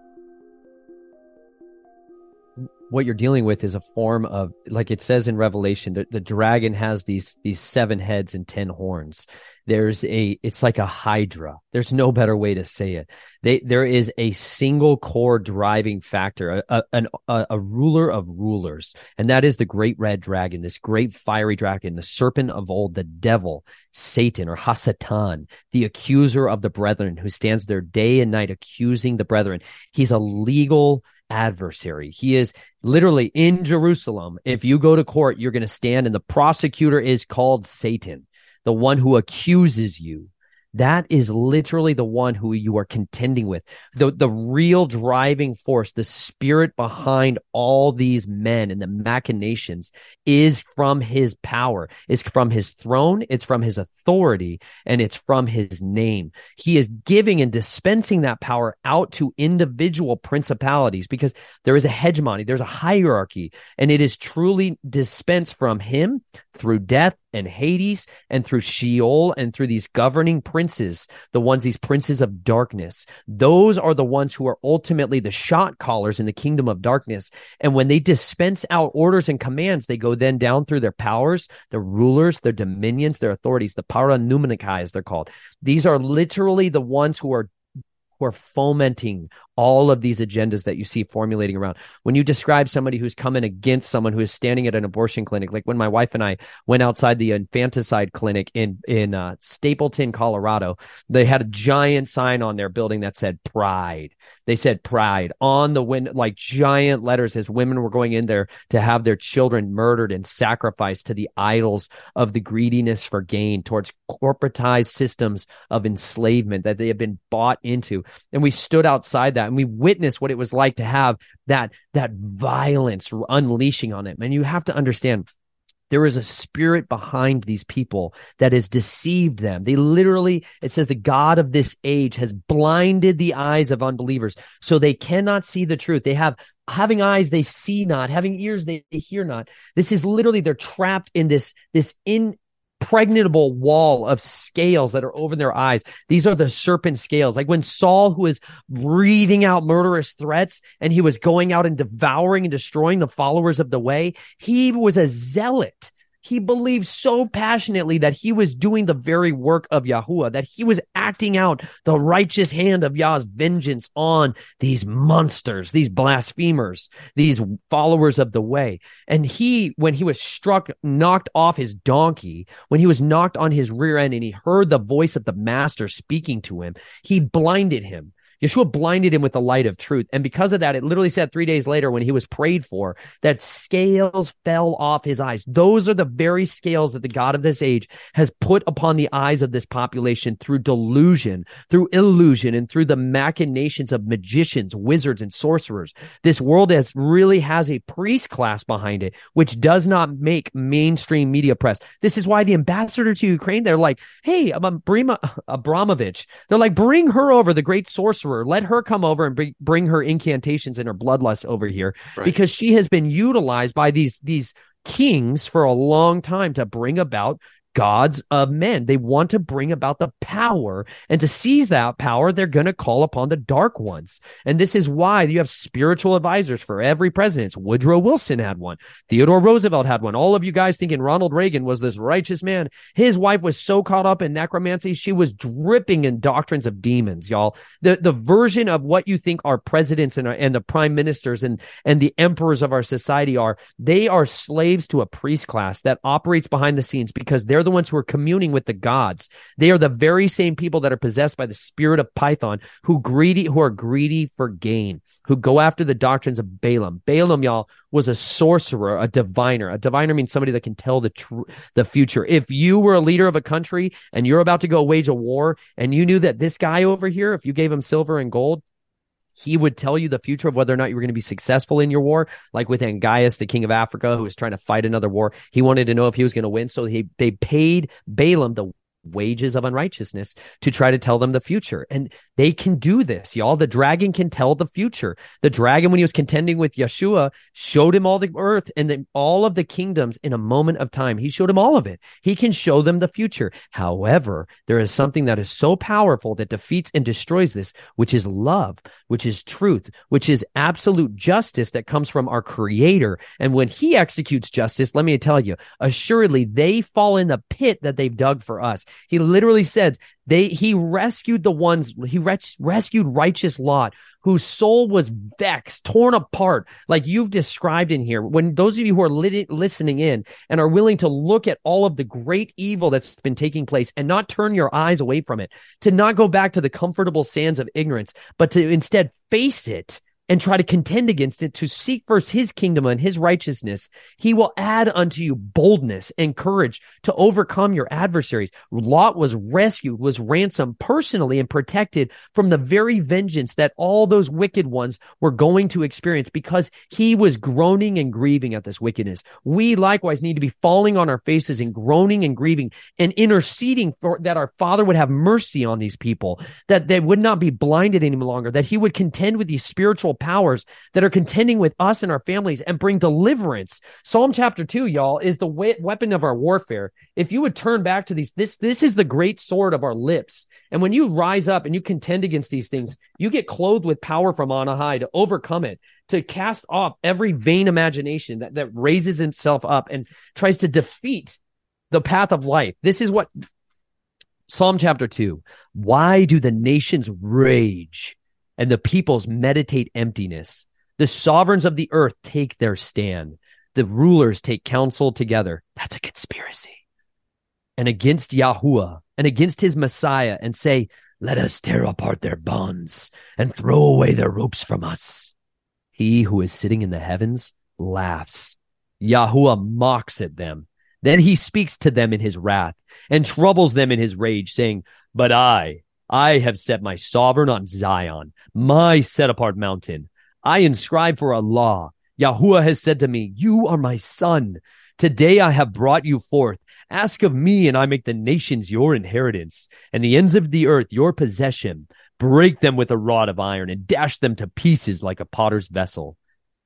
What you're dealing with is a form of, like it says in Revelation, the, the dragon has these these seven heads and ten horns there's a it's like a hydra there's no better way to say it they there is a single core driving factor a, a, a, a ruler of rulers and that is the great red dragon this great fiery dragon the serpent of old the devil satan or hasatan the accuser of the brethren who stands there day and night accusing the brethren he's a legal adversary. He is literally in Jerusalem. If you go to court, you're going to stand and the prosecutor is called Satan the one who accuses you that is literally the one who you are contending with. The, the real driving force, the spirit behind all these men and the machinations is from his power. It's from his throne. It's from his authority and it's from his name. He is giving and dispensing that power out to individual principalities because there is a hegemony. There's a hierarchy and it is truly dispensed from him through death and Hades and through Sheol and through these governing princes, the ones, these princes of darkness. Those are the ones who are ultimately the shot callers in the kingdom of darkness. And when they dispense out orders and commands, they go then down through their powers, their rulers, their dominions, their authorities, the paranumenikai as they're called. These are literally the ones who are who are fomenting all of these agendas that you see formulating around. When you describe somebody who's coming against someone who is standing at an abortion clinic, like when my wife and I went outside the infanticide clinic in in uh, Stapleton, Colorado, they had a giant sign on their building that said "Pride." They said "Pride" on the wind, like giant letters, as women were going in there to have their children murdered and sacrificed to the idols of the greediness for gain, towards corporatized systems of enslavement that they have been bought into. And we stood outside that and we witnessed what it was like to have that that violence unleashing on them and you have to understand there is a spirit behind these people that has deceived them. They literally, it says the God of this age has blinded the eyes of unbelievers so they cannot see the truth. They have having eyes they see not having ears they hear not this is literally they're trapped in this this in impregnable wall of scales that are over their eyes. These are the serpent scales. Like when Saul, who is breathing out murderous threats and he was going out and devouring and destroying the followers of the way, he was a zealot he believed so passionately that he was doing the very work of Yahuwah, that he was acting out the righteous hand of Yah's vengeance on these monsters, these blasphemers, these followers of the way. And he, when he was struck, knocked off his donkey, when he was knocked on his rear end and he heard the voice of the master speaking to him, he blinded him. Yeshua blinded him with the light of truth. And because of that, it literally said three days later when he was prayed for that scales fell off his eyes. Those are the very scales that the God of this age has put upon the eyes of this population through delusion, through illusion, and through the machinations of magicians, wizards, and sorcerers. This world has really has a priest class behind it, which does not make mainstream media press. This is why the ambassador to Ukraine, they're like, hey, Abramovich, they're like, bring her over, the great sorcerer sorcerer. Let her come over and bring, bring her incantations and her bloodlust over here right. because she has been utilized by these these kings for a long time to bring about gods of men. They want to bring about the power, and to seize that power, they're going to call upon the dark ones. And this is why you have spiritual advisors for every president. Woodrow Wilson had one, Theodore Roosevelt had one. All of you guys thinking Ronald Reagan was this righteous man. His wife was so caught up in necromancy, she was dripping in doctrines of demons, y'all. The the version of what you think our presidents and, our, and the prime ministers and and the emperors of our society are, they are slaves to a priest class that operates behind the scenes because they're the ones who are communing with the gods. They are the very same people that are possessed by the spirit of Python who greedy, who are greedy for gain, who go after the doctrines of Balaam. Balaam, y'all, was a sorcerer, a diviner. A diviner means somebody that can tell the tr- the future. If you were a leader of a country and you're about to go wage a war and you knew that this guy over here, if you gave him silver and gold, he would tell you the future of whether or not you were going to be successful in your war, like with Angias, the king of Africa, who was trying to fight another war. He wanted to know if he was going to win. So he, they paid Balaam, the wages of unrighteousness to try to tell them the future. And they can do this, y'all. The dragon can tell the future. The dragon, when he was contending with Yeshua, showed him all the earth and all of the kingdoms in a moment of time. He showed him all of it. He can show them the future. However, there is something that is so powerful that defeats and destroys this, which is love, which is truth, which is absolute justice that comes from our creator. And when he executes justice, let me tell you, assuredly they fall in the pit that they've dug for us. He literally says they he rescued the ones he res- rescued righteous Lot, whose soul was vexed, torn apart, like you've described in here. When those of you who are listening in and are willing to look at all of the great evil that's been taking place and not turn your eyes away from it, to not go back to the comfortable sands of ignorance, but to instead face it and try to contend against it to seek first his kingdom and his righteousness, he will add unto you boldness and courage to overcome your adversaries. Lot was rescued, was ransomed personally and protected from the very vengeance that all those wicked ones were going to experience because he was groaning and grieving at this wickedness. We likewise need to be falling on our faces and groaning and grieving and interceding for that our father would have mercy on these people, that they would not be blinded any longer, that he would contend with these spiritual powers that are contending with us and our families and bring deliverance. Psalm chapter 2, y'all, is the weapon of our warfare. If you would turn back to these, this this is the great sword of our lips. And when you rise up and you contend against these things, you get clothed with power from on high to overcome it, to cast off every vain imagination that, that raises itself up and tries to defeat the path of life. This is what Psalm chapter 2. Why do the nations rage and the peoples meditate emptiness. The sovereigns of the earth take their stand. The rulers take counsel together. That's a conspiracy. And against Yahuwah and against his Messiah and say, let us tear apart their bonds and throw away their ropes from us. He who is sitting in the heavens laughs. Yahuwah mocks at them. Then he speaks to them in his wrath and troubles them in his rage, saying, But I, I have set my sovereign on Zion, my set apart mountain. I inscribe for a law. Yahuwah has said to me, You are my son. Today I have brought you forth. Ask of me, and I make the nations your inheritance, and the ends of the earth your possession. Break them with a rod of iron, and dash them to pieces like a potter's vessel.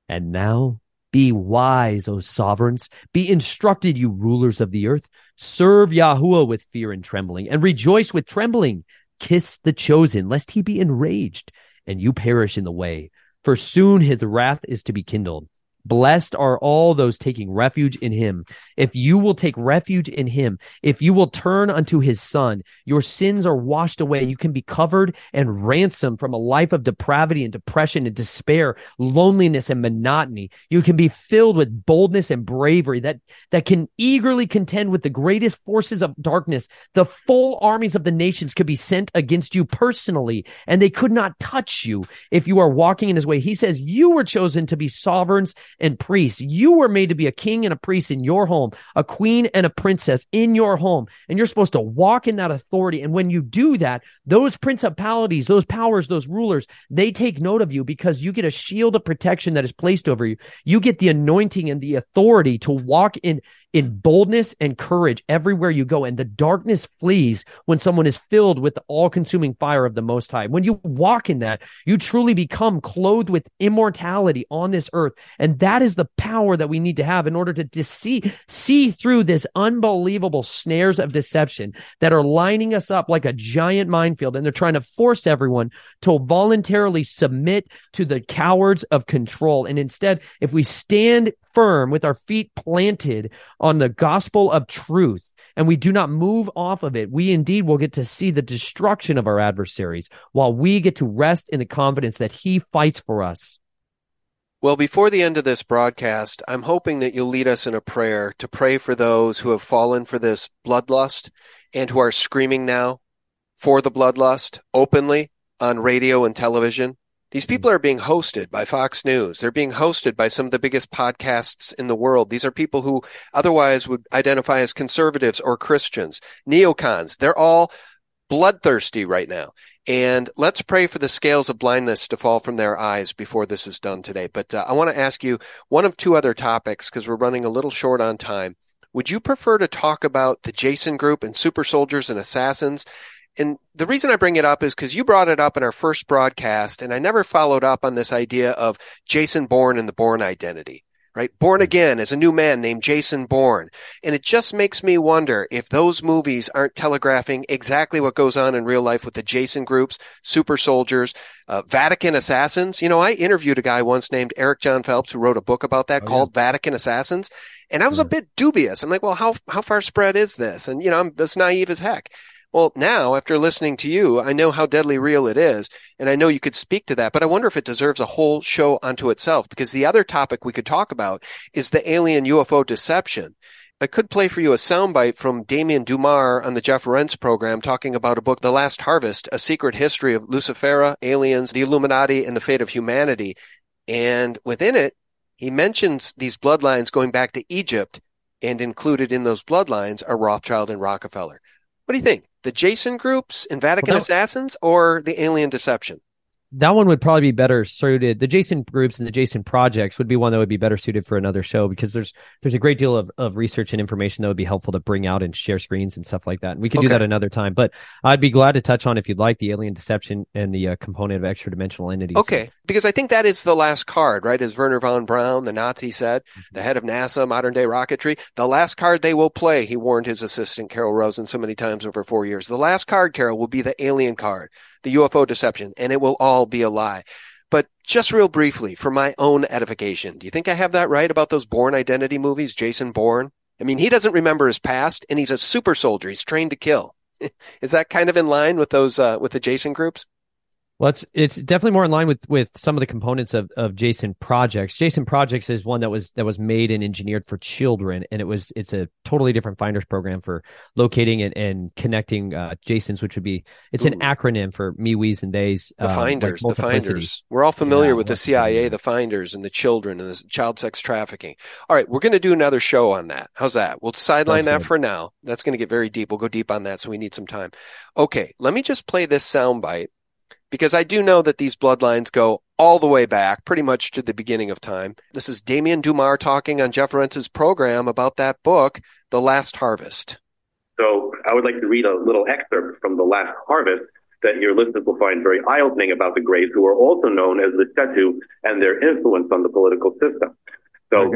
And now be wise, O sovereigns. Be instructed, you rulers of the earth. Serve Yahuwah with fear and trembling, and rejoice with trembling. Kiss the chosen, lest he be enraged and you perish in the way. For soon his wrath is to be kindled. Blessed are all those taking refuge in him. If you will take refuge in him, if you will turn unto his son, your sins are washed away. You can be covered and ransomed from a life of depravity and depression and despair, loneliness and monotony. You can be filled with boldness and bravery that, that can eagerly contend with the greatest forces of darkness. The full armies of the nations could be sent against you personally, and they could not touch you if you are walking in his way. He says you were chosen to be sovereigns and priests. You were made to be a king and a priest in your home, a queen and a princess in your home. And you're supposed to walk in that authority. And when you do that, those principalities, those powers, those rulers, they take note of you because you get a shield of protection that is placed over you. You get the anointing and the authority to walk in in boldness and courage everywhere you go. And the darkness flees when someone is filled with the all consuming fire of the Most High. When you walk in that, you truly become clothed with immortality on this earth. And that is the power that we need to have in order to see, see through this unbelievable snares of deception that are lining us up like a giant minefield. And they're trying to force everyone to voluntarily submit to the cowards of control. And instead, if we stand firm with our feet planted on the gospel of truth and we do not move off of it, we indeed will get to see the destruction of our adversaries while we get to rest in the confidence that he fights for us. Well, before the end of this broadcast, I'm hoping that you'll lead us in a prayer to pray for those who have fallen for this bloodlust and who are screaming now for the bloodlust openly on radio and television. These people are being hosted by Fox News. They're being hosted by some of the biggest podcasts in the world. These are people who otherwise would identify as conservatives or Christians, neocons. They're all bloodthirsty right now. And let's pray for the scales of blindness to fall from their eyes before this is done today. But uh, I want to ask you one of two other topics because we're running a little short on time. would you prefer to talk about the Jason group and super soldiers and assassins? And the reason I bring it up is because you brought it up in our first broadcast, and I never followed up on this idea of Jason Bourne and the Bourne identity right? Born Hmm. again as a new man named Jason Bourne. And it just makes me wonder if those movies aren't telegraphing exactly what goes on in real life with the Jason groups, super soldiers, uh, Vatican assassins. You know, I interviewed a guy once named Eric John Phelps who wrote a book about that Oh, called Vatican Assassins. And I was a bit dubious. I'm like, well, how, how far spread is this? And, you know, I'm as naive as heck. Well, now after listening to you, I know how deadly real it is, and I know you could speak to that, but I wonder if it deserves a whole show unto itself because the other topic we could talk about is the alien UFO deception. I could play for you a soundbite from Damien Dumar on the Jeff Rense program talking about a book, The Last Harvest, A Secret History of Lucifera, Aliens, the Illuminati, and the Fate of Humanity. And within it, he mentions these bloodlines going back to Egypt, and included in those bloodlines are Rothschild and Rockefeller. What do you think? The Jason groups and Vatican Well, assassins or the alien deception? That one would probably be better suited. The Jason groups and the Jason projects would be one that would be better suited for another show because there's there's a great deal of, of research and information that would be helpful to bring out and share screens and stuff like that. And we can do that another time. But I'd be glad to touch on if you'd like the alien deception and the uh, component of extra dimensional entities. Okay, because I think that is the last card, right? As Wernher von Braun, the Nazi said, the head of NASA, modern day rocketry, the last card they will play, he warned his assistant Carol Rosin so many times over four years. The last card, Carol, will be the alien card, the UFO deception, and it will all be a lie. But just real briefly, for my own edification, do you think I have that right about those Bourne identity movies, Jason Bourne? I mean, he doesn't remember his past, and he's a super soldier. He's trained to kill. is that kind of in line with those, uh, with the Jason groups? Well, it's it's definitely more in line with with some of the components of of Jason Projects. Jason Projects is one that was that was made and engineered for children, and it was it's a totally different finders program for locating and, and connecting uh, Jasons, which would be it's an Ooh. acronym for me, we's, and theys. The like finders, the finders. We're all familiar Yeah, with the CIA, the finders, and the children, and the child sex trafficking. All right, we're going to do another show on that. How's that? We'll sideline that good. for now. That's going to get very deep. We'll go deep on that, so we need some time. Okay, let me just play this soundbite because I do know that these bloodlines go all the way back, pretty much to the beginning of time. This is Damien Dumar talking on Jeff Rense's program about that book, The Last Harvest. So I would like to read a little excerpt from The Last Harvest that your listeners will find very eye-opening about the Greys, who are also known as the Setu and their influence on the political system. So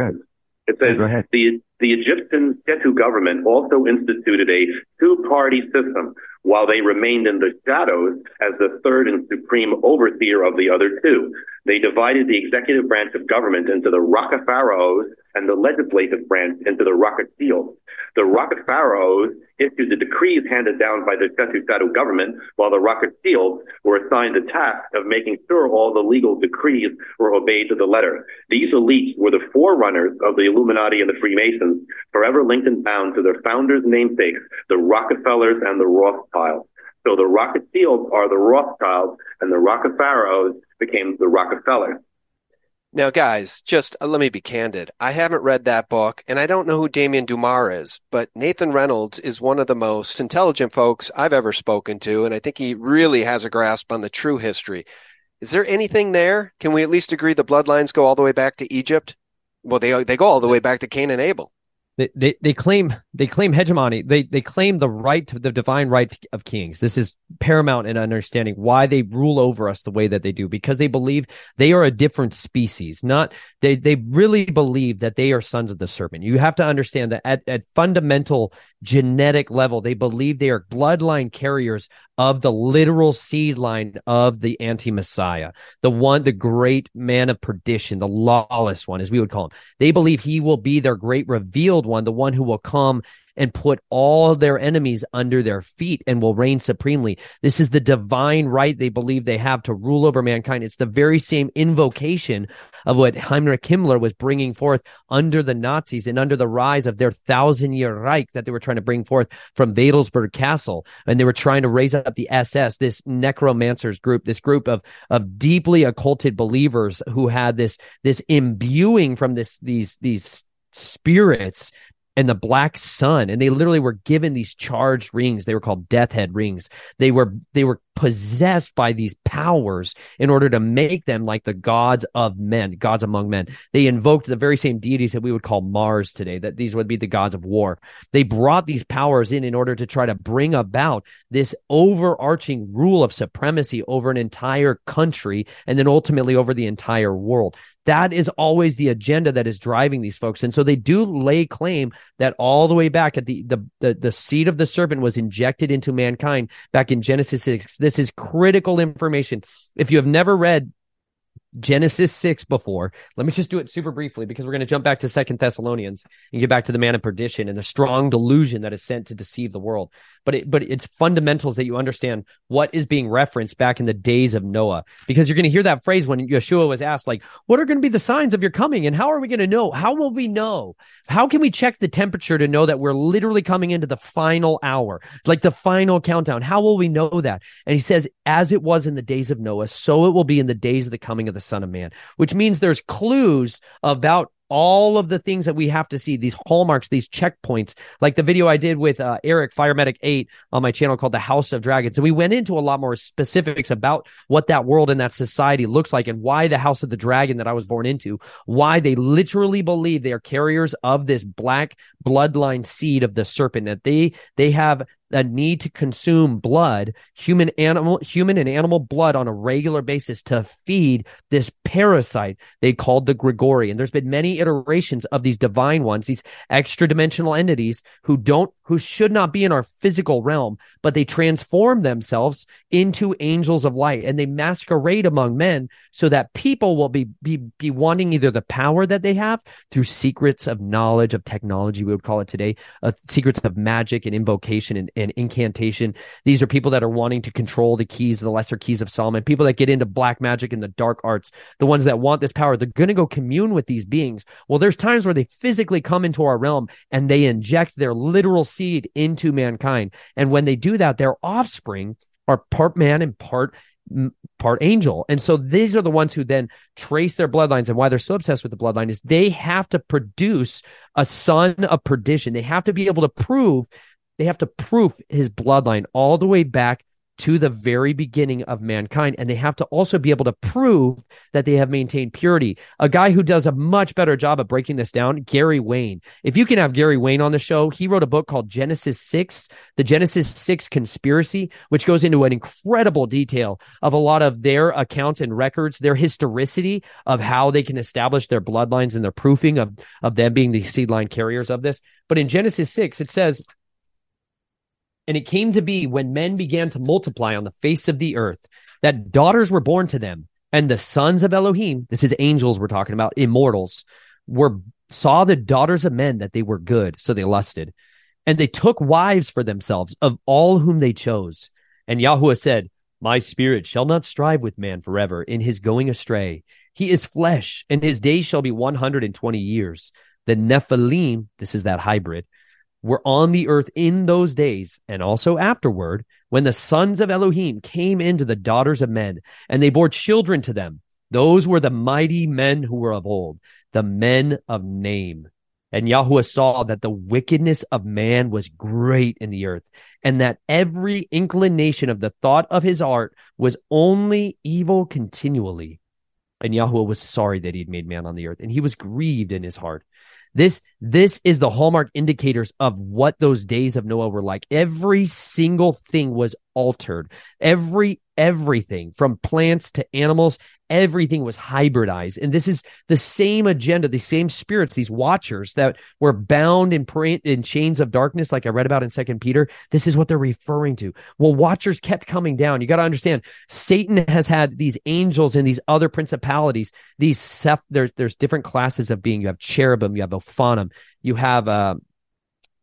it says Go the the Egyptian Setu government also instituted a two-party system while they remained in the shadows as the third and supreme overseer of the other two. They divided the executive branch of government into the Rockepharaohs and the legislative branch into the Rocketiels. The Rockepharaohs issued the decrees handed down by the Tetu government, while the rocket Rocketiels were assigned the task of making sure all the legal decrees were obeyed to the letter. These elites were the forerunners of the Illuminati and the Freemasons, forever linked and bound to their founders' namesakes, the Rockefellers and the Rothschilds. So the Rocketiels are the Rothschilds, and the Rockepharaohs became the Rockefellers. Now, guys, just uh, let me be candid. I haven't read that book, and I don't know who Damien Dumar is, but Nathan Reynolds is one of the most intelligent folks I've ever spoken to, and I think he really has a grasp on the true history. Is there anything there? Can we at least agree the bloodlines go all the way back to Egypt? Well, they they go all the way back to Cain and Abel. They, they they claim they claim hegemony. They they claim the right to the divine right of kings. This is paramount in understanding why they rule over us the way that they do because they believe they are a different species. Not they they really believe that they are sons of the serpent. You have to understand that at at fundamental genetic level, they believe they are bloodline carriers of the literal seed line of the anti-messiah, the one, the great man of perdition, the lawless one, as we would call him. They believe he will be their great revealed one, the one who will come and put all their enemies under their feet and will reign supremely. This is the divine right they believe they have to rule over mankind. It's the very same invocation of what Heinrich Himmler was bringing forth under the Nazis and under the rise of their thousand year Reich that they were trying to bring forth from Wewelsburg Castle. And they were trying to raise up the SS, this necromancers group, this group of, of deeply occulted believers who had this, this imbuing from this, these, these spirits and the black sun and they literally were given these charged rings. They were called death head rings. They were they were possessed by these powers in order to make them like the gods of men, gods among men. They invoked the very same deities that we would call Mars today, that these would be the gods of war. They brought these powers in in order to try to bring about this overarching rule of supremacy over an entire country and then ultimately over the entire world. That is always the agenda that is driving these folks. And so they do lay claim that all the way back at the, the, the, the seed of the serpent was injected into mankind back in Genesis 6. This is critical information. If you have never read Genesis 6 before. Let me just do it super briefly because we're going to jump back to Second Thessalonians and get back to the man of perdition and the strong delusion that is sent to deceive the world. But it, but it's fundamentals that you understand what is being referenced back in the days of Noah because you're going to hear that phrase when Yeshua was asked like what are going to be the signs of your coming and how are we going to know? How will we know? How can we check the temperature to know that we're literally coming into the final hour, like the final countdown? How will we know that? And he says as it was in the days of Noah, so it will be in the days of the coming of the Son of Man, which means there's clues about all of the things that we have to see, these hallmarks, these checkpoints, like the video I did with uh, Eric Fire Medic 8 on my channel called The House of Dragons. And we went into a lot more specifics about what that world and that society looks like and why the House of the Dragon that I was born into, why they literally believe they are carriers of this black bloodline seed of the serpent, that they, they have a need to consume blood, human animal, human and animal blood on a regular basis to feed this parasite they called the Grigori. And there's been many iterations of these divine ones, these extra dimensional entities who don't, who should not be in our physical realm, but they transform themselves into angels of light and they masquerade among men so that people will be, be, be wanting either the power that they have through secrets of knowledge, of technology, we would call it today, uh, secrets of magic and invocation and and incantation. These are people that are wanting to control the keys, the lesser keys of Solomon, people that get into black magic and the dark arts, the ones that want this power. They're going to go commune with these beings. Well, there's times where they physically come into our realm and they inject their literal seed into mankind. And when they do that, their offspring are part man and part part angel. And so these are the ones who then trace their bloodlines. And why they're so obsessed with the bloodline is they have to produce a son of perdition. They have to be able to prove they have to proof his bloodline all the way back to the very beginning of mankind. And they have to also be able to prove that they have maintained purity. A guy who does a much better job of breaking this down, Gary Wayne. If you can have Gary Wayne on the show, he wrote a book called Genesis 6, the Genesis 6 conspiracy, which goes into an incredible detail of a lot of their accounts and records, their historicity of how they can establish their bloodlines and their proofing of, of them being the seed line carriers of this. But in Genesis 6, it says, and it came to be when men began to multiply on the face of the earth that daughters were born to them, and the sons of Elohim, this is angels we're talking about, immortals, were saw the daughters of men that they were good, so they lusted. And they took wives for themselves of all whom they chose. And Yahweh said, My spirit shall not strive with man forever in his going astray. He is flesh, and his days shall be 120 years. The Nephilim, this is that hybrid, were on the earth in those days and also afterward when the sons of Elohim came into the daughters of men and they bore children to them. Those were the mighty men who were of old, the men of name. And Yahweh saw that the wickedness of man was great in the earth, and that every inclination of the thought of his heart was only evil continually. And Yahweh was sorry that he had made man on the earth, and he was grieved in his heart. This this is the hallmark indicators of what those days of Noah were like. Every single thing was altered. Every everything from plants to animals everything was hybridized. And this is the same agenda the same spirits these watchers that were bound in, in chains of darkness like i read about in second peter. This is what they're referring to. Well watchers kept coming down. You got to understand satan has had these angels and these other principalities these seth there's there's different classes of being. You have cherubim you have ophanim you have uh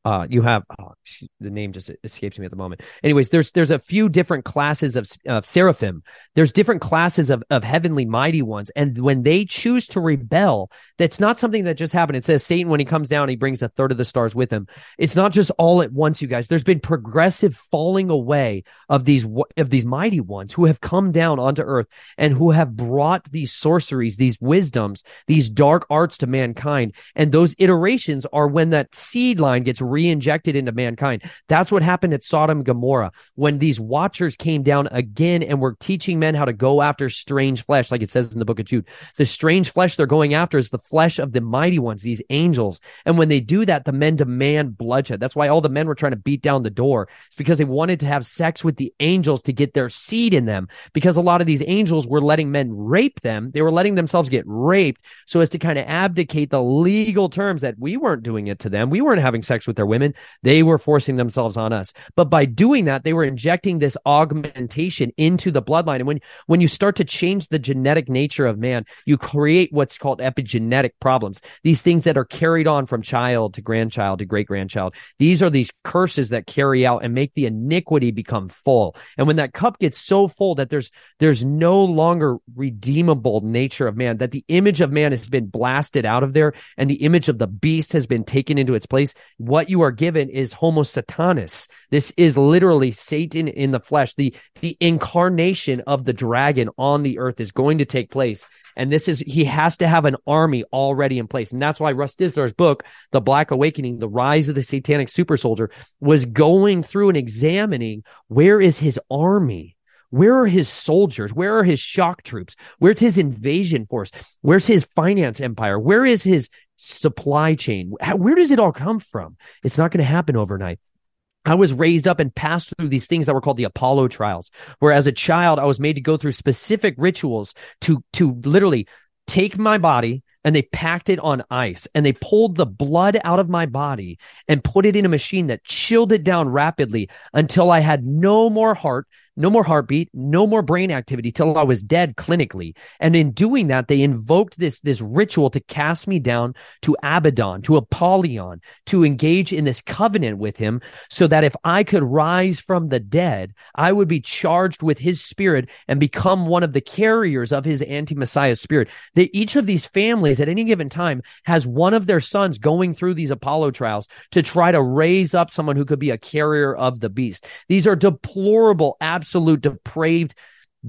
uh, you have oh, the name just escapes me at the moment. Anyways, there's there's a few different classes of, of seraphim. There's different classes of of heavenly mighty ones, and when they choose to rebel, that's not something that just happened. It says Satan when he comes down, he brings a third of the stars with him. It's not just all at once, you guys. There's been progressive falling away of these of these mighty ones who have come down onto earth and who have brought these sorceries, these wisdoms, these dark arts to mankind. And those iterations are when that seed line gets re-injected into mankind. That's what happened at Sodom and Gomorrah when these watchers came down again and were teaching men how to go after strange flesh, like it says in the book of Jude. The strange flesh they're going after is the flesh of the mighty ones, these angels. And when they do that, the men demand bloodshed. That's why all the men were trying to beat down the door. It's because they wanted to have sex with the angels to get their seed in them. Because a lot of these angels were letting men rape them. They were letting themselves get raped so as to kind of abdicate the legal terms that we weren't doing it to them. We weren't having sex with their women. They were forcing themselves on us. But by doing that, they were injecting this augmentation into the bloodline. And when, when you start to change the genetic nature of man, you create what's called epigenetic problems. These things that are carried on from child to grandchild to great grandchild. These are these curses that carry out and make the iniquity become full. And when that cup gets so full that there's, there's no longer redeemable nature of man, that the image of man has been blasted out of there and the image of the beast has been taken into its place, what you are given is homo satanas. This is literally Satan in the flesh. The, the incarnation of the dragon on the earth is going to take place. And this is, he has to have an army already in place. And that's why Russ Dizdar's book, The Black Awakening, The Rise of the Satanic Super Soldier, was going through and examining where is his army? Where are his soldiers? Where are his shock troops? Where's his invasion force? Where's his finance empire? Where is his supply chain? Where does it all come from? It's not going to happen overnight. I was raised up and passed through these things that were called the Apollo trials, where as a child, I was made to go through specific rituals to, to literally take my body and they packed it on ice and they pulled the blood out of my body and put it in a machine that chilled it down rapidly until I had no more heart, no more heartbeat, no more brain activity till I was dead clinically. And in doing that, they invoked this, this ritual to cast me down to Abaddon, to Apollyon, to engage in this covenant with him so that if I could rise from the dead, I would be charged with his spirit and become one of the carriers of his anti-Messiah spirit. That each of these families at any given time has one of their sons going through these Apollo trials to try to raise up someone who could be a carrier of the beast. These are deplorable, absolute depraved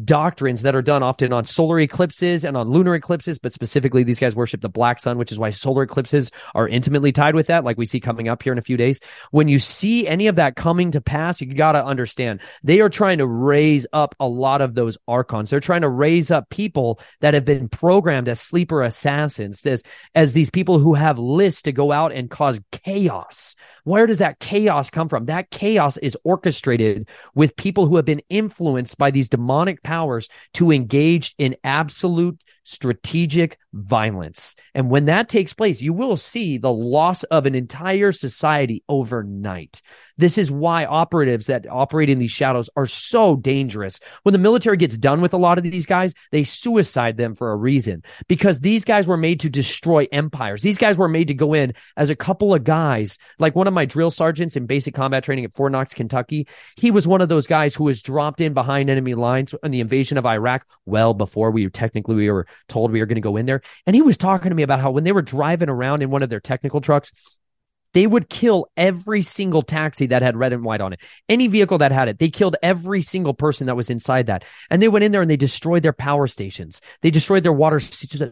doctrines that are done often on solar eclipses and on lunar eclipses, but specifically these guys worship the black sun, which is why solar eclipses are intimately tied with that, like we see coming up here in a few days. When you see any of that coming to pass, you got to understand they are trying to raise up a lot of those archons. They're trying to raise up people that have been programmed as sleeper assassins, as, as these people who have lists to go out and cause chaos where does that chaos come from? That chaos is orchestrated with people who have been influenced by these demonic powers to engage in absolute strategic violence. And when that takes place, you will see the loss of an entire society overnight. This is why operatives that operate in these shadows are so dangerous. When the military gets done with a lot of these guys, they suicide them for a reason because these guys were made to destroy empires. These guys were made to go in as a couple of guys, like one of my drill sergeants in basic combat training at Fort Knox, Kentucky. He was one of those guys who was dropped in behind enemy lines on the invasion of Iraq well before we technically we were told we were going to go in there. And he was talking to me about how when they were driving around in one of their technical trucks, they would kill every single taxi that had red and white on it. Any vehicle that had it, they killed every single person that was inside that. And they went in there and they destroyed their power stations. They destroyed their water,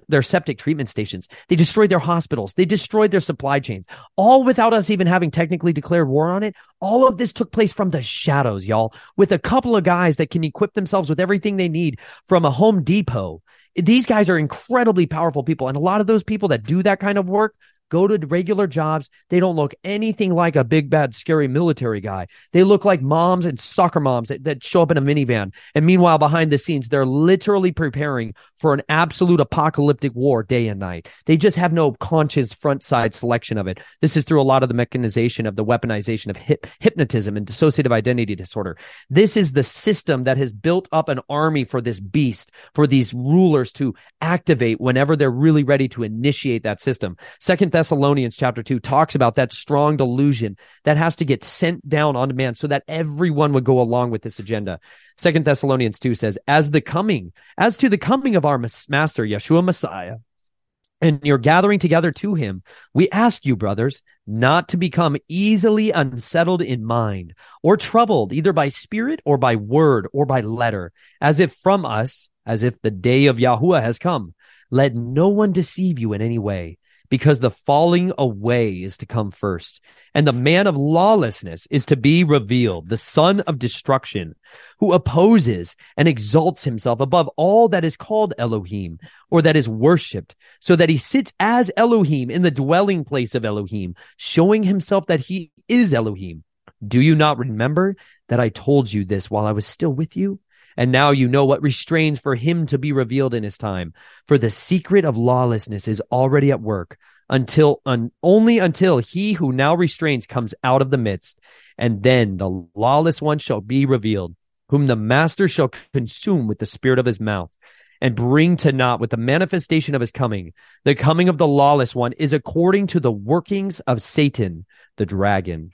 their septic treatment stations. They destroyed their hospitals. They destroyed their supply chains, all without us even having technically declared war on it. All of this took place from the shadows, y'all, with a couple of guys that can equip themselves with everything they need from a Home Depot these guys are incredibly powerful people. And a lot of those people that do that kind of work go to regular jobs. They don't look anything like a big, bad, scary military guy. They look like moms and soccer moms that, that show up in a minivan. And meanwhile, behind the scenes, they're literally preparing for an absolute apocalyptic war day and night. They just have no conscious front side selection of it. This is through a lot of the mechanization of the weaponization of hip, hypnotism and dissociative identity disorder. This is the system that has built up an army for this beast, for these rulers to activate whenever they're really ready to initiate that system. Second Thessalonians chapter 2 talks about that strong delusion that has to get sent down on man so that everyone would go along with this agenda. Second Thessalonians 2 says, as the coming, as to the coming of our master, Yeshua Messiah, and you're gathering together to him, we ask you, brothers, not to become easily unsettled in mind or troubled either by spirit or by word or by letter, as if from us, as if the day of Yahuwah has come. Let no one deceive you in any way because the falling away is to come first, and the man of lawlessness is to be revealed, the son of destruction, who opposes and exalts himself above all that is called Elohim or that is worshipped, so that he sits as Elohim in the dwelling place of Elohim, showing himself that he is Elohim. Do you not remember that I told you this while I was still with you? And now you know what restrains for him to be revealed in his time. For the secret of lawlessness is already at work until un, only until he who now restrains comes out of the midst. And then the lawless one shall be revealed, whom the master shall consume with the spirit of his mouth and bring to naught with the manifestation of his coming. The coming of the lawless one is according to the workings of Satan, the dragon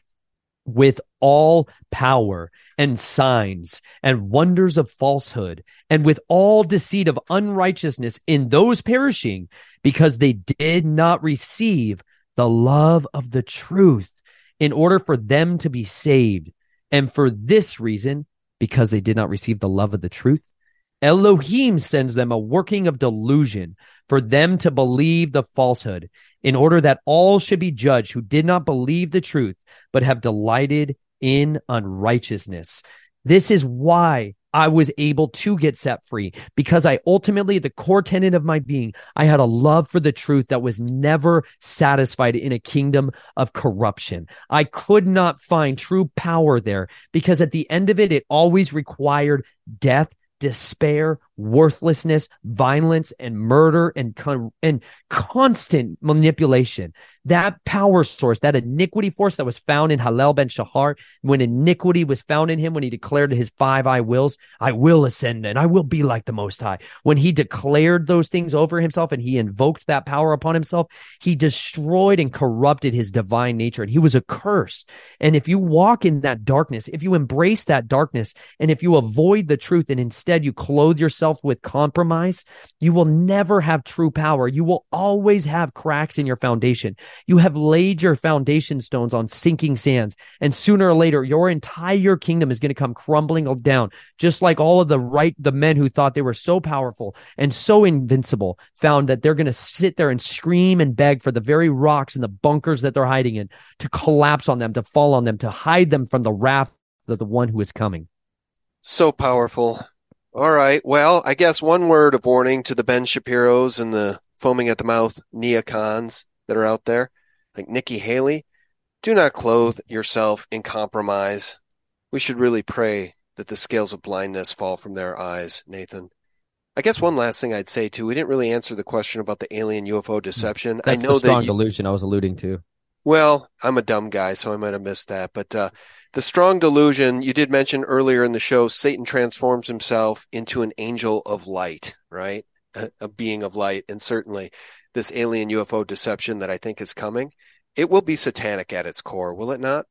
with all power and signs and wonders of falsehood and with all deceit of unrighteousness in those perishing because they did not receive the love of the truth in order for them to be saved. And for this reason, because they did not receive the love of the truth, Elohim sends them a working of delusion for them to believe the falsehood in order that all should be judged who did not believe the truth, but have delighted in unrighteousness. This is why I was able to get set free because I ultimately, the core tenet of my being, I had a love for the truth that was never satisfied in a kingdom of corruption. I could not find true power there because at the end of it, it always required death despair, worthlessness, violence, and murder and, con- and constant manipulation. That power source, that iniquity force that was found in Halel ben Shahar, when iniquity was found in him, when he declared his five I wills, I will ascend and I will be like the Most High. When he declared those things over himself and he invoked that power upon himself, he destroyed and corrupted his divine nature and he was a curse. And if you walk in that darkness, if you embrace that darkness, and if you avoid the truth and instead you clothe yourself with compromise, you will never have true power. You will always have cracks in your foundation. You have laid your foundation stones on sinking sands, and sooner or later, your entire kingdom is going to come crumbling down, just like all of the right, the men who thought they were so powerful and so invincible found that they're going to sit there and scream and beg for the very rocks and the bunkers that they're hiding in to collapse on them, to fall on them, to hide them from the wrath of the one who is coming. So powerful. All right. Well, I guess one word of warning to the Ben Shapiro's and the foaming at the mouth neocons that are out there, like Nikki Haley. Do not clothe yourself in compromise. We should really pray that the scales of blindness fall from their eyes, Nathan. I guess one last thing I'd say too, we didn't really answer the question about the alien UFO deception. That's I know the strong that you, delusion I was alluding to. well, I'm a dumb guy, so I might have missed that. But uh, the strong delusion, you did mention earlier in the show, Satan transforms himself into an angel of light, right? A, a being of light. And certainly this alien UFO deception that I think is coming, it will be satanic at its core, will it not?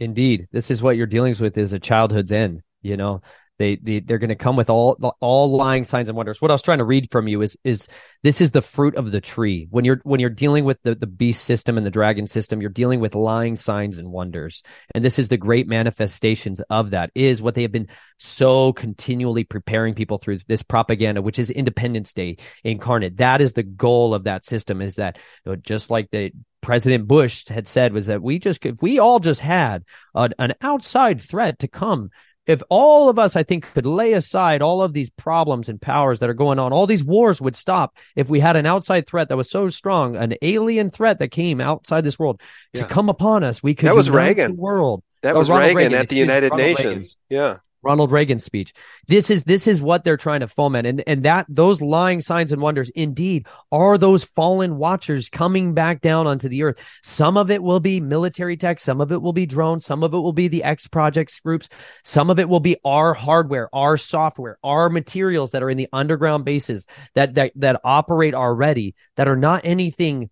Indeed, this is what you're dealing with is a childhood's end. You know, they, they they're going to come with all all lying signs and wonders. What I was trying to read from you is is this is the fruit of the tree. When you're when you're dealing with the the beast system and the dragon system, you're dealing with lying signs and wonders. And this is the great manifestations of that. Is what they have been so continually preparing people through this propaganda, which is Independence Day incarnate. That is the goal of that system. Is that you know, just like the President Bush had said was that we just if we all just had an outside threat to come if all of us, I think, could lay aside all of these problems and powers that are going on, all these wars would stop if we had an outside threat that was so strong, an alien threat that came outside this world Yeah. to come upon us. We could That was Reagan. world. That Oh, was Reagan, Reagan, at the United. Nations. Yeah. Ronald Reagan's speech. This is this is what they're trying to foment, and and that those lying signs and wonders indeed are those fallen watchers coming back down onto the earth. Some of it will be military tech, some of it will be drones, some of it will be the X projects groups, some of it will be our hardware, our software, our materials that are in the underground bases that that that operate already that are not anything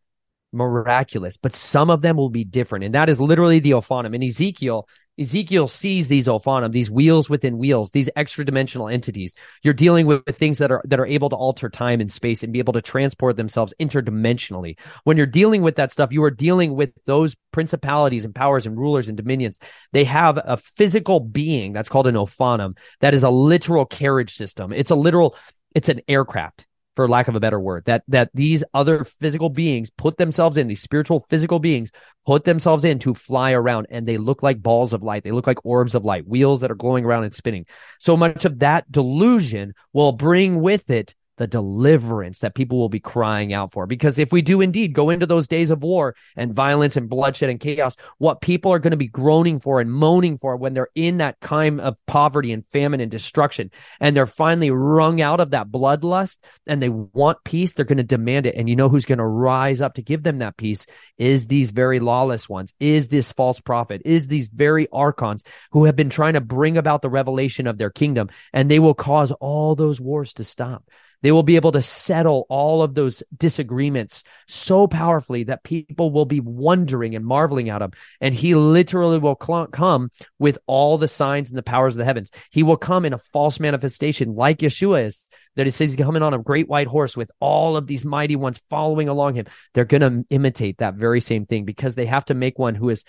miraculous, but some of them will be different, and that is literally the Ophanim in Ezekiel. Ezekiel sees these Ophanim, these wheels within wheels, these extra dimensional entities. You're dealing with things that are that are able to alter time and space and be able to transport themselves interdimensionally. When you're dealing with that stuff, you are dealing with those principalities and powers and rulers and dominions. They have a physical being that's called an Ophanim that is a literal carriage system. It's a literal, it's an aircraft. For lack of a better word that that these other physical beings put themselves in these spiritual physical beings put themselves in to fly around and they look like balls of light. They look like orbs of light wheels that are going around and spinning. So much of that delusion will bring with it the deliverance that people will be crying out for. Because if we do indeed go into those days of war and violence and bloodshed and chaos, what people are going to be groaning for and moaning for when they're in that time of poverty and famine and destruction, and they're finally wrung out of that bloodlust and they want peace, they're going to demand it. And you know who's going to rise up to give them that peace is these very lawless ones, is this false prophet, is these very archons who have been trying to bring about the revelation of their kingdom, and they will cause all those wars to stop. They will be able to settle all of those disagreements so powerfully that people will be wondering and marveling at him. And he literally will cl- come with all the signs and the powers of the heavens. He will come in a false manifestation like Yeshua is. That he says he's coming on a great white horse with all of these mighty ones following along him. They're going to imitate that very same thing because they have to make one who is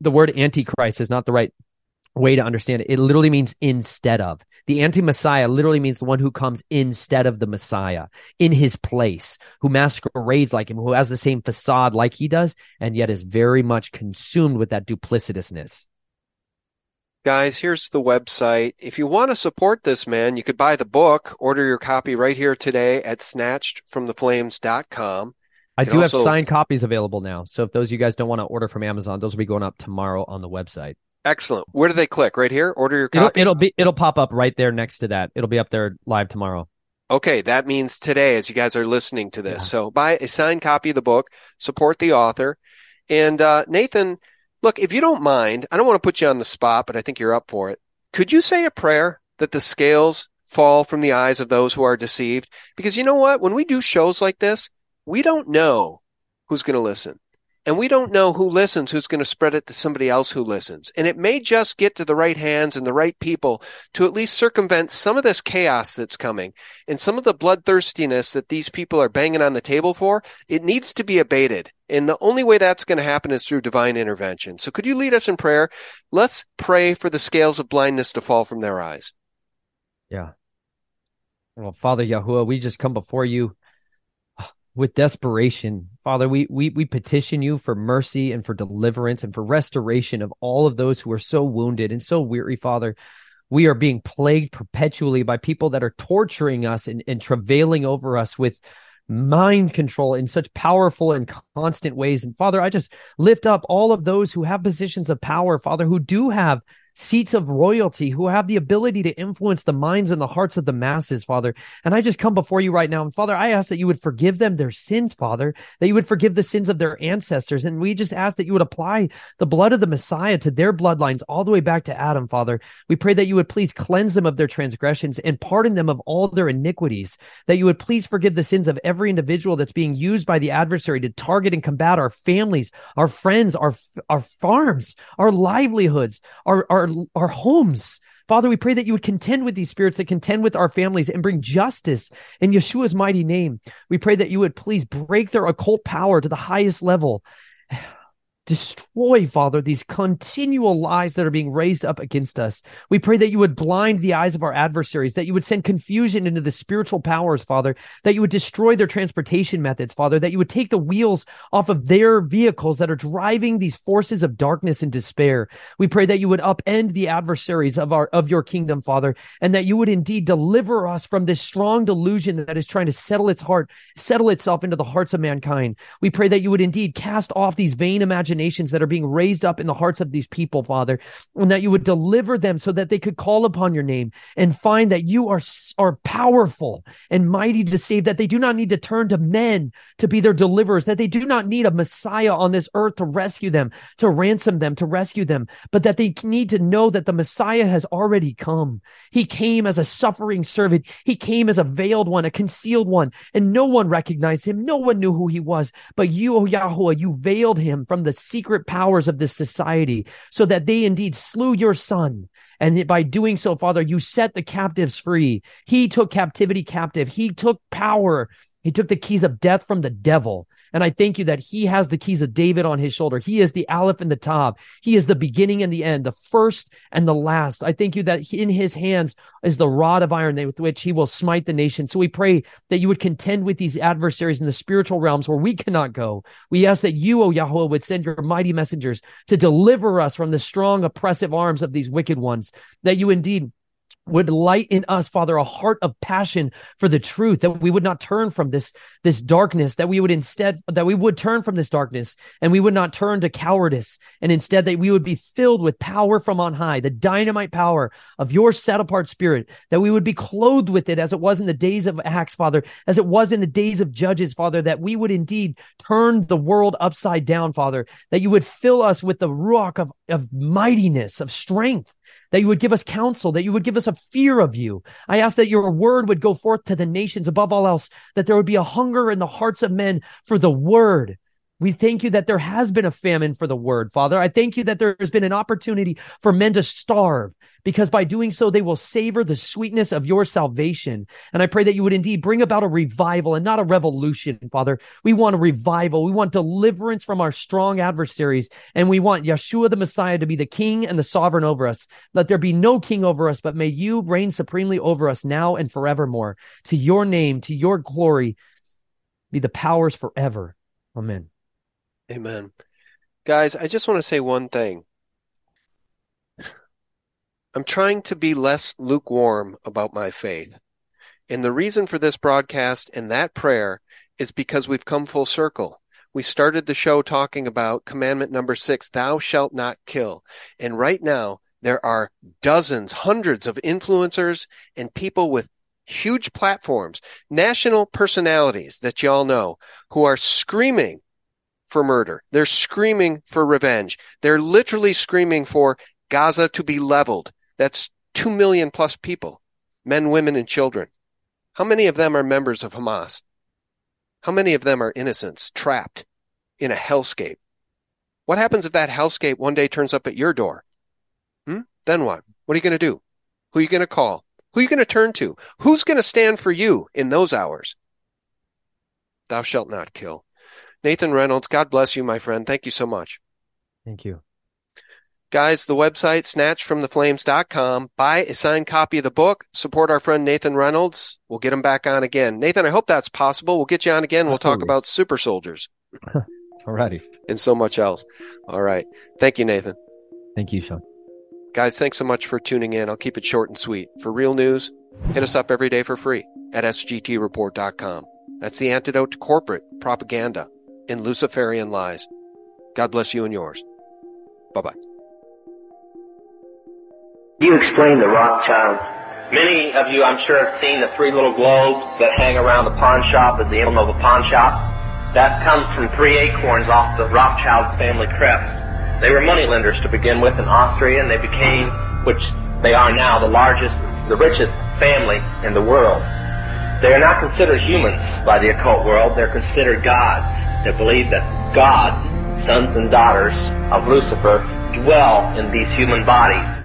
the word antichrist is not the right way to understand it. It literally means instead of. The anti Messiah literally means the one who comes instead of the Messiah, in his place, who masquerades like him, who has the same facade like he does, and yet is very much consumed with that duplicitousness. Guys, here's the website. If you want to support this man, you could buy the book, order your copy right here today at snatchedfromtheflames.com. I do also... have signed copies available now. So if those of you guys don't want to order from Amazon, those will be going up tomorrow on the website. Excellent. Where do they click? Right here? Order your copy? It'll, it'll, be it'll pop up right there next to that. It'll be up there live tomorrow. Okay, that means today as you guys are listening to this. Yeah. So buy a signed copy of the book, support the author. And uh, Nathan, look, if you don't mind, I don't want to put you on the spot, but I think you're up for it. Could you say a prayer that the scales fall from the eyes of those who are deceived? Because you know what? When we do shows like this, we don't know who's going to listen. And we don't know who listens, who's going to spread it to somebody else who listens. And it may just get to the right hands and the right people to at least circumvent some of this chaos that's coming and some of the bloodthirstiness that these people are banging on the table for. It needs to be abated. And the only way that's going to happen is through divine intervention. So could you lead us in prayer? Let's pray for the scales of blindness to fall from their eyes. Yeah. Well, Father Yahuwah, we just come before you with desperation. Father, we, we, we petition you for mercy and for deliverance and for restoration of all of those who are so wounded and so weary, Father. We are being plagued perpetually by people that are torturing us and, and travailing over us with mind control in such powerful and constant ways. And Father, I just lift up all of those who have positions of power, Father, who do have seats of royalty who have the ability to influence the minds and the hearts of the masses, Father. And I just come before you right now. And Father, I ask that you would forgive them their sins, Father, that you would forgive the sins of their ancestors. And we just ask that you would apply the blood of the Messiah to their bloodlines all the way back to Adam, Father. We pray that you would please cleanse them of their transgressions and pardon them of all their iniquities, that you would please forgive the sins of every individual that's being used by the adversary to target and combat our families, our friends, our, our farms, our livelihoods, our, our our, our homes. Father, we pray that you would contend with these spirits that contend with our families and bring justice in Yeshua's mighty name. We pray that you would please break their occult power to the highest level Destroy, Father, these continual lies that are being raised up against us. We pray that you would blind the eyes of our adversaries, that you would send confusion into the spiritual powers, Father, that you would destroy their transportation methods, Father, that you would take the wheels off of their vehicles that are driving these forces of darkness and despair. We pray that you would upend the adversaries of our of your kingdom, Father, and that you would indeed deliver us from this strong delusion that is trying to settle its heart, settle itself into the hearts of mankind. We pray that you would indeed cast off these vain imaginations imaginations that are being raised up in the hearts of these people, Father, and that you would deliver them so that they could call upon your name and find that you are, are powerful and mighty to save, that they do not need to turn to men to be their deliverers, that they do not need a Messiah on this earth to rescue them, to ransom them, to rescue them, but that they need to know that the Messiah has already come. He came as a suffering servant. He came as a veiled one, a concealed one, and no one recognized him. No one knew who he was. But you, O Yahweh, you veiled him from the secret powers of this society so that they indeed slew your son. And by doing so, Father, you set the captives free. He took captivity captive. He took power. He took the keys of death from the devil. And I thank you that he has the keys of David on his shoulder. He is the Aleph and the Tav. He is the beginning and the end, the first and the last. I thank you that in his hands is the rod of iron with which he will smite the nation. So we pray that you would contend with these adversaries in the spiritual realms where we cannot go. We ask that you, O Yahweh, would send your mighty messengers to deliver us from the strong, oppressive arms of these wicked ones, that you indeed would light in us, Father, a heart of passion for the truth, that we would not turn from this, this darkness, that we would instead, that we would turn from this darkness and we would not turn to cowardice. And instead that we would be filled with power from on high, the dynamite power of your set apart spirit, that we would be clothed with it as it was in the days of Acts, Father, as it was in the days of Judges, Father, that we would indeed turn the world upside down, Father, that you would fill us with the rock of, of mightiness, of strength, that you would give us counsel, that you would give us a fear of you. I ask that your word would go forth to the nations above all else, that there would be a hunger in the hearts of men for the word. We thank you that there has been a famine for the word, Father. I thank you that there has been an opportunity for men to starve because by doing so, they will savor the sweetness of your salvation. And I pray that you would indeed bring about a revival and not a revolution, Father. We want a revival. We want deliverance from our strong adversaries. And we want Yeshua the Messiah to be the king and the sovereign over us. Let there be no king over us, but may you reign supremely over us now and forevermore. To your name, to your glory, be the powers forever. Amen. Amen. Guys, I just want to say one thing. I'm trying to be less lukewarm about my faith. And the reason for this broadcast and that prayer is because we've come full circle. We started the show talking about commandment number six, thou shalt not kill. And right now, there are dozens, hundreds of influencers and people with huge platforms, national personalities that y'all know who are screaming for murder. They're screaming for revenge. They're literally screaming for Gaza to be leveled. That's 2 million plus people, men, women, and children. How many of them are members of Hamas? How many of them are innocents trapped in a hellscape? What happens if that hellscape one day turns up at your door? Hmm? Then what? What are you going to do? Who are you going to call? Who are you going to turn to? Who's going to stand for you in those hours? Thou shalt not kill. Nathan Reynolds, God bless you, my friend. Thank you so much. Thank you. Guys, the website, snatchedfromtheflames.com. Buy a signed copy of the book. Support our friend Nathan Reynolds. We'll get him back on again. Nathan, I hope that's possible. We'll get you on again. We'll talk about super soldiers. Alrighty. And so much else. All right. Thank you, Nathan. Thank you, Sean. Guys, thanks so much for tuning in. I'll keep it short and sweet. For real news, hit us up every day for free at sgtreport.com. That's the antidote to corporate propaganda and Luciferian lies. God bless you and yours. Bye bye. You explain the Rothschilds. Many of you, I'm sure, have seen the three little globes that hang around the pawn shop at the emblem of a pawn shop. That comes from three acorns off the Rothschild family crest. They were moneylenders to begin with in Austria, and they became, which they are now, the largest, the richest family in the world. They are not considered humans by the occult world. They're considered gods. They believe that God, sons and daughters of Lucifer, dwell in these human bodies.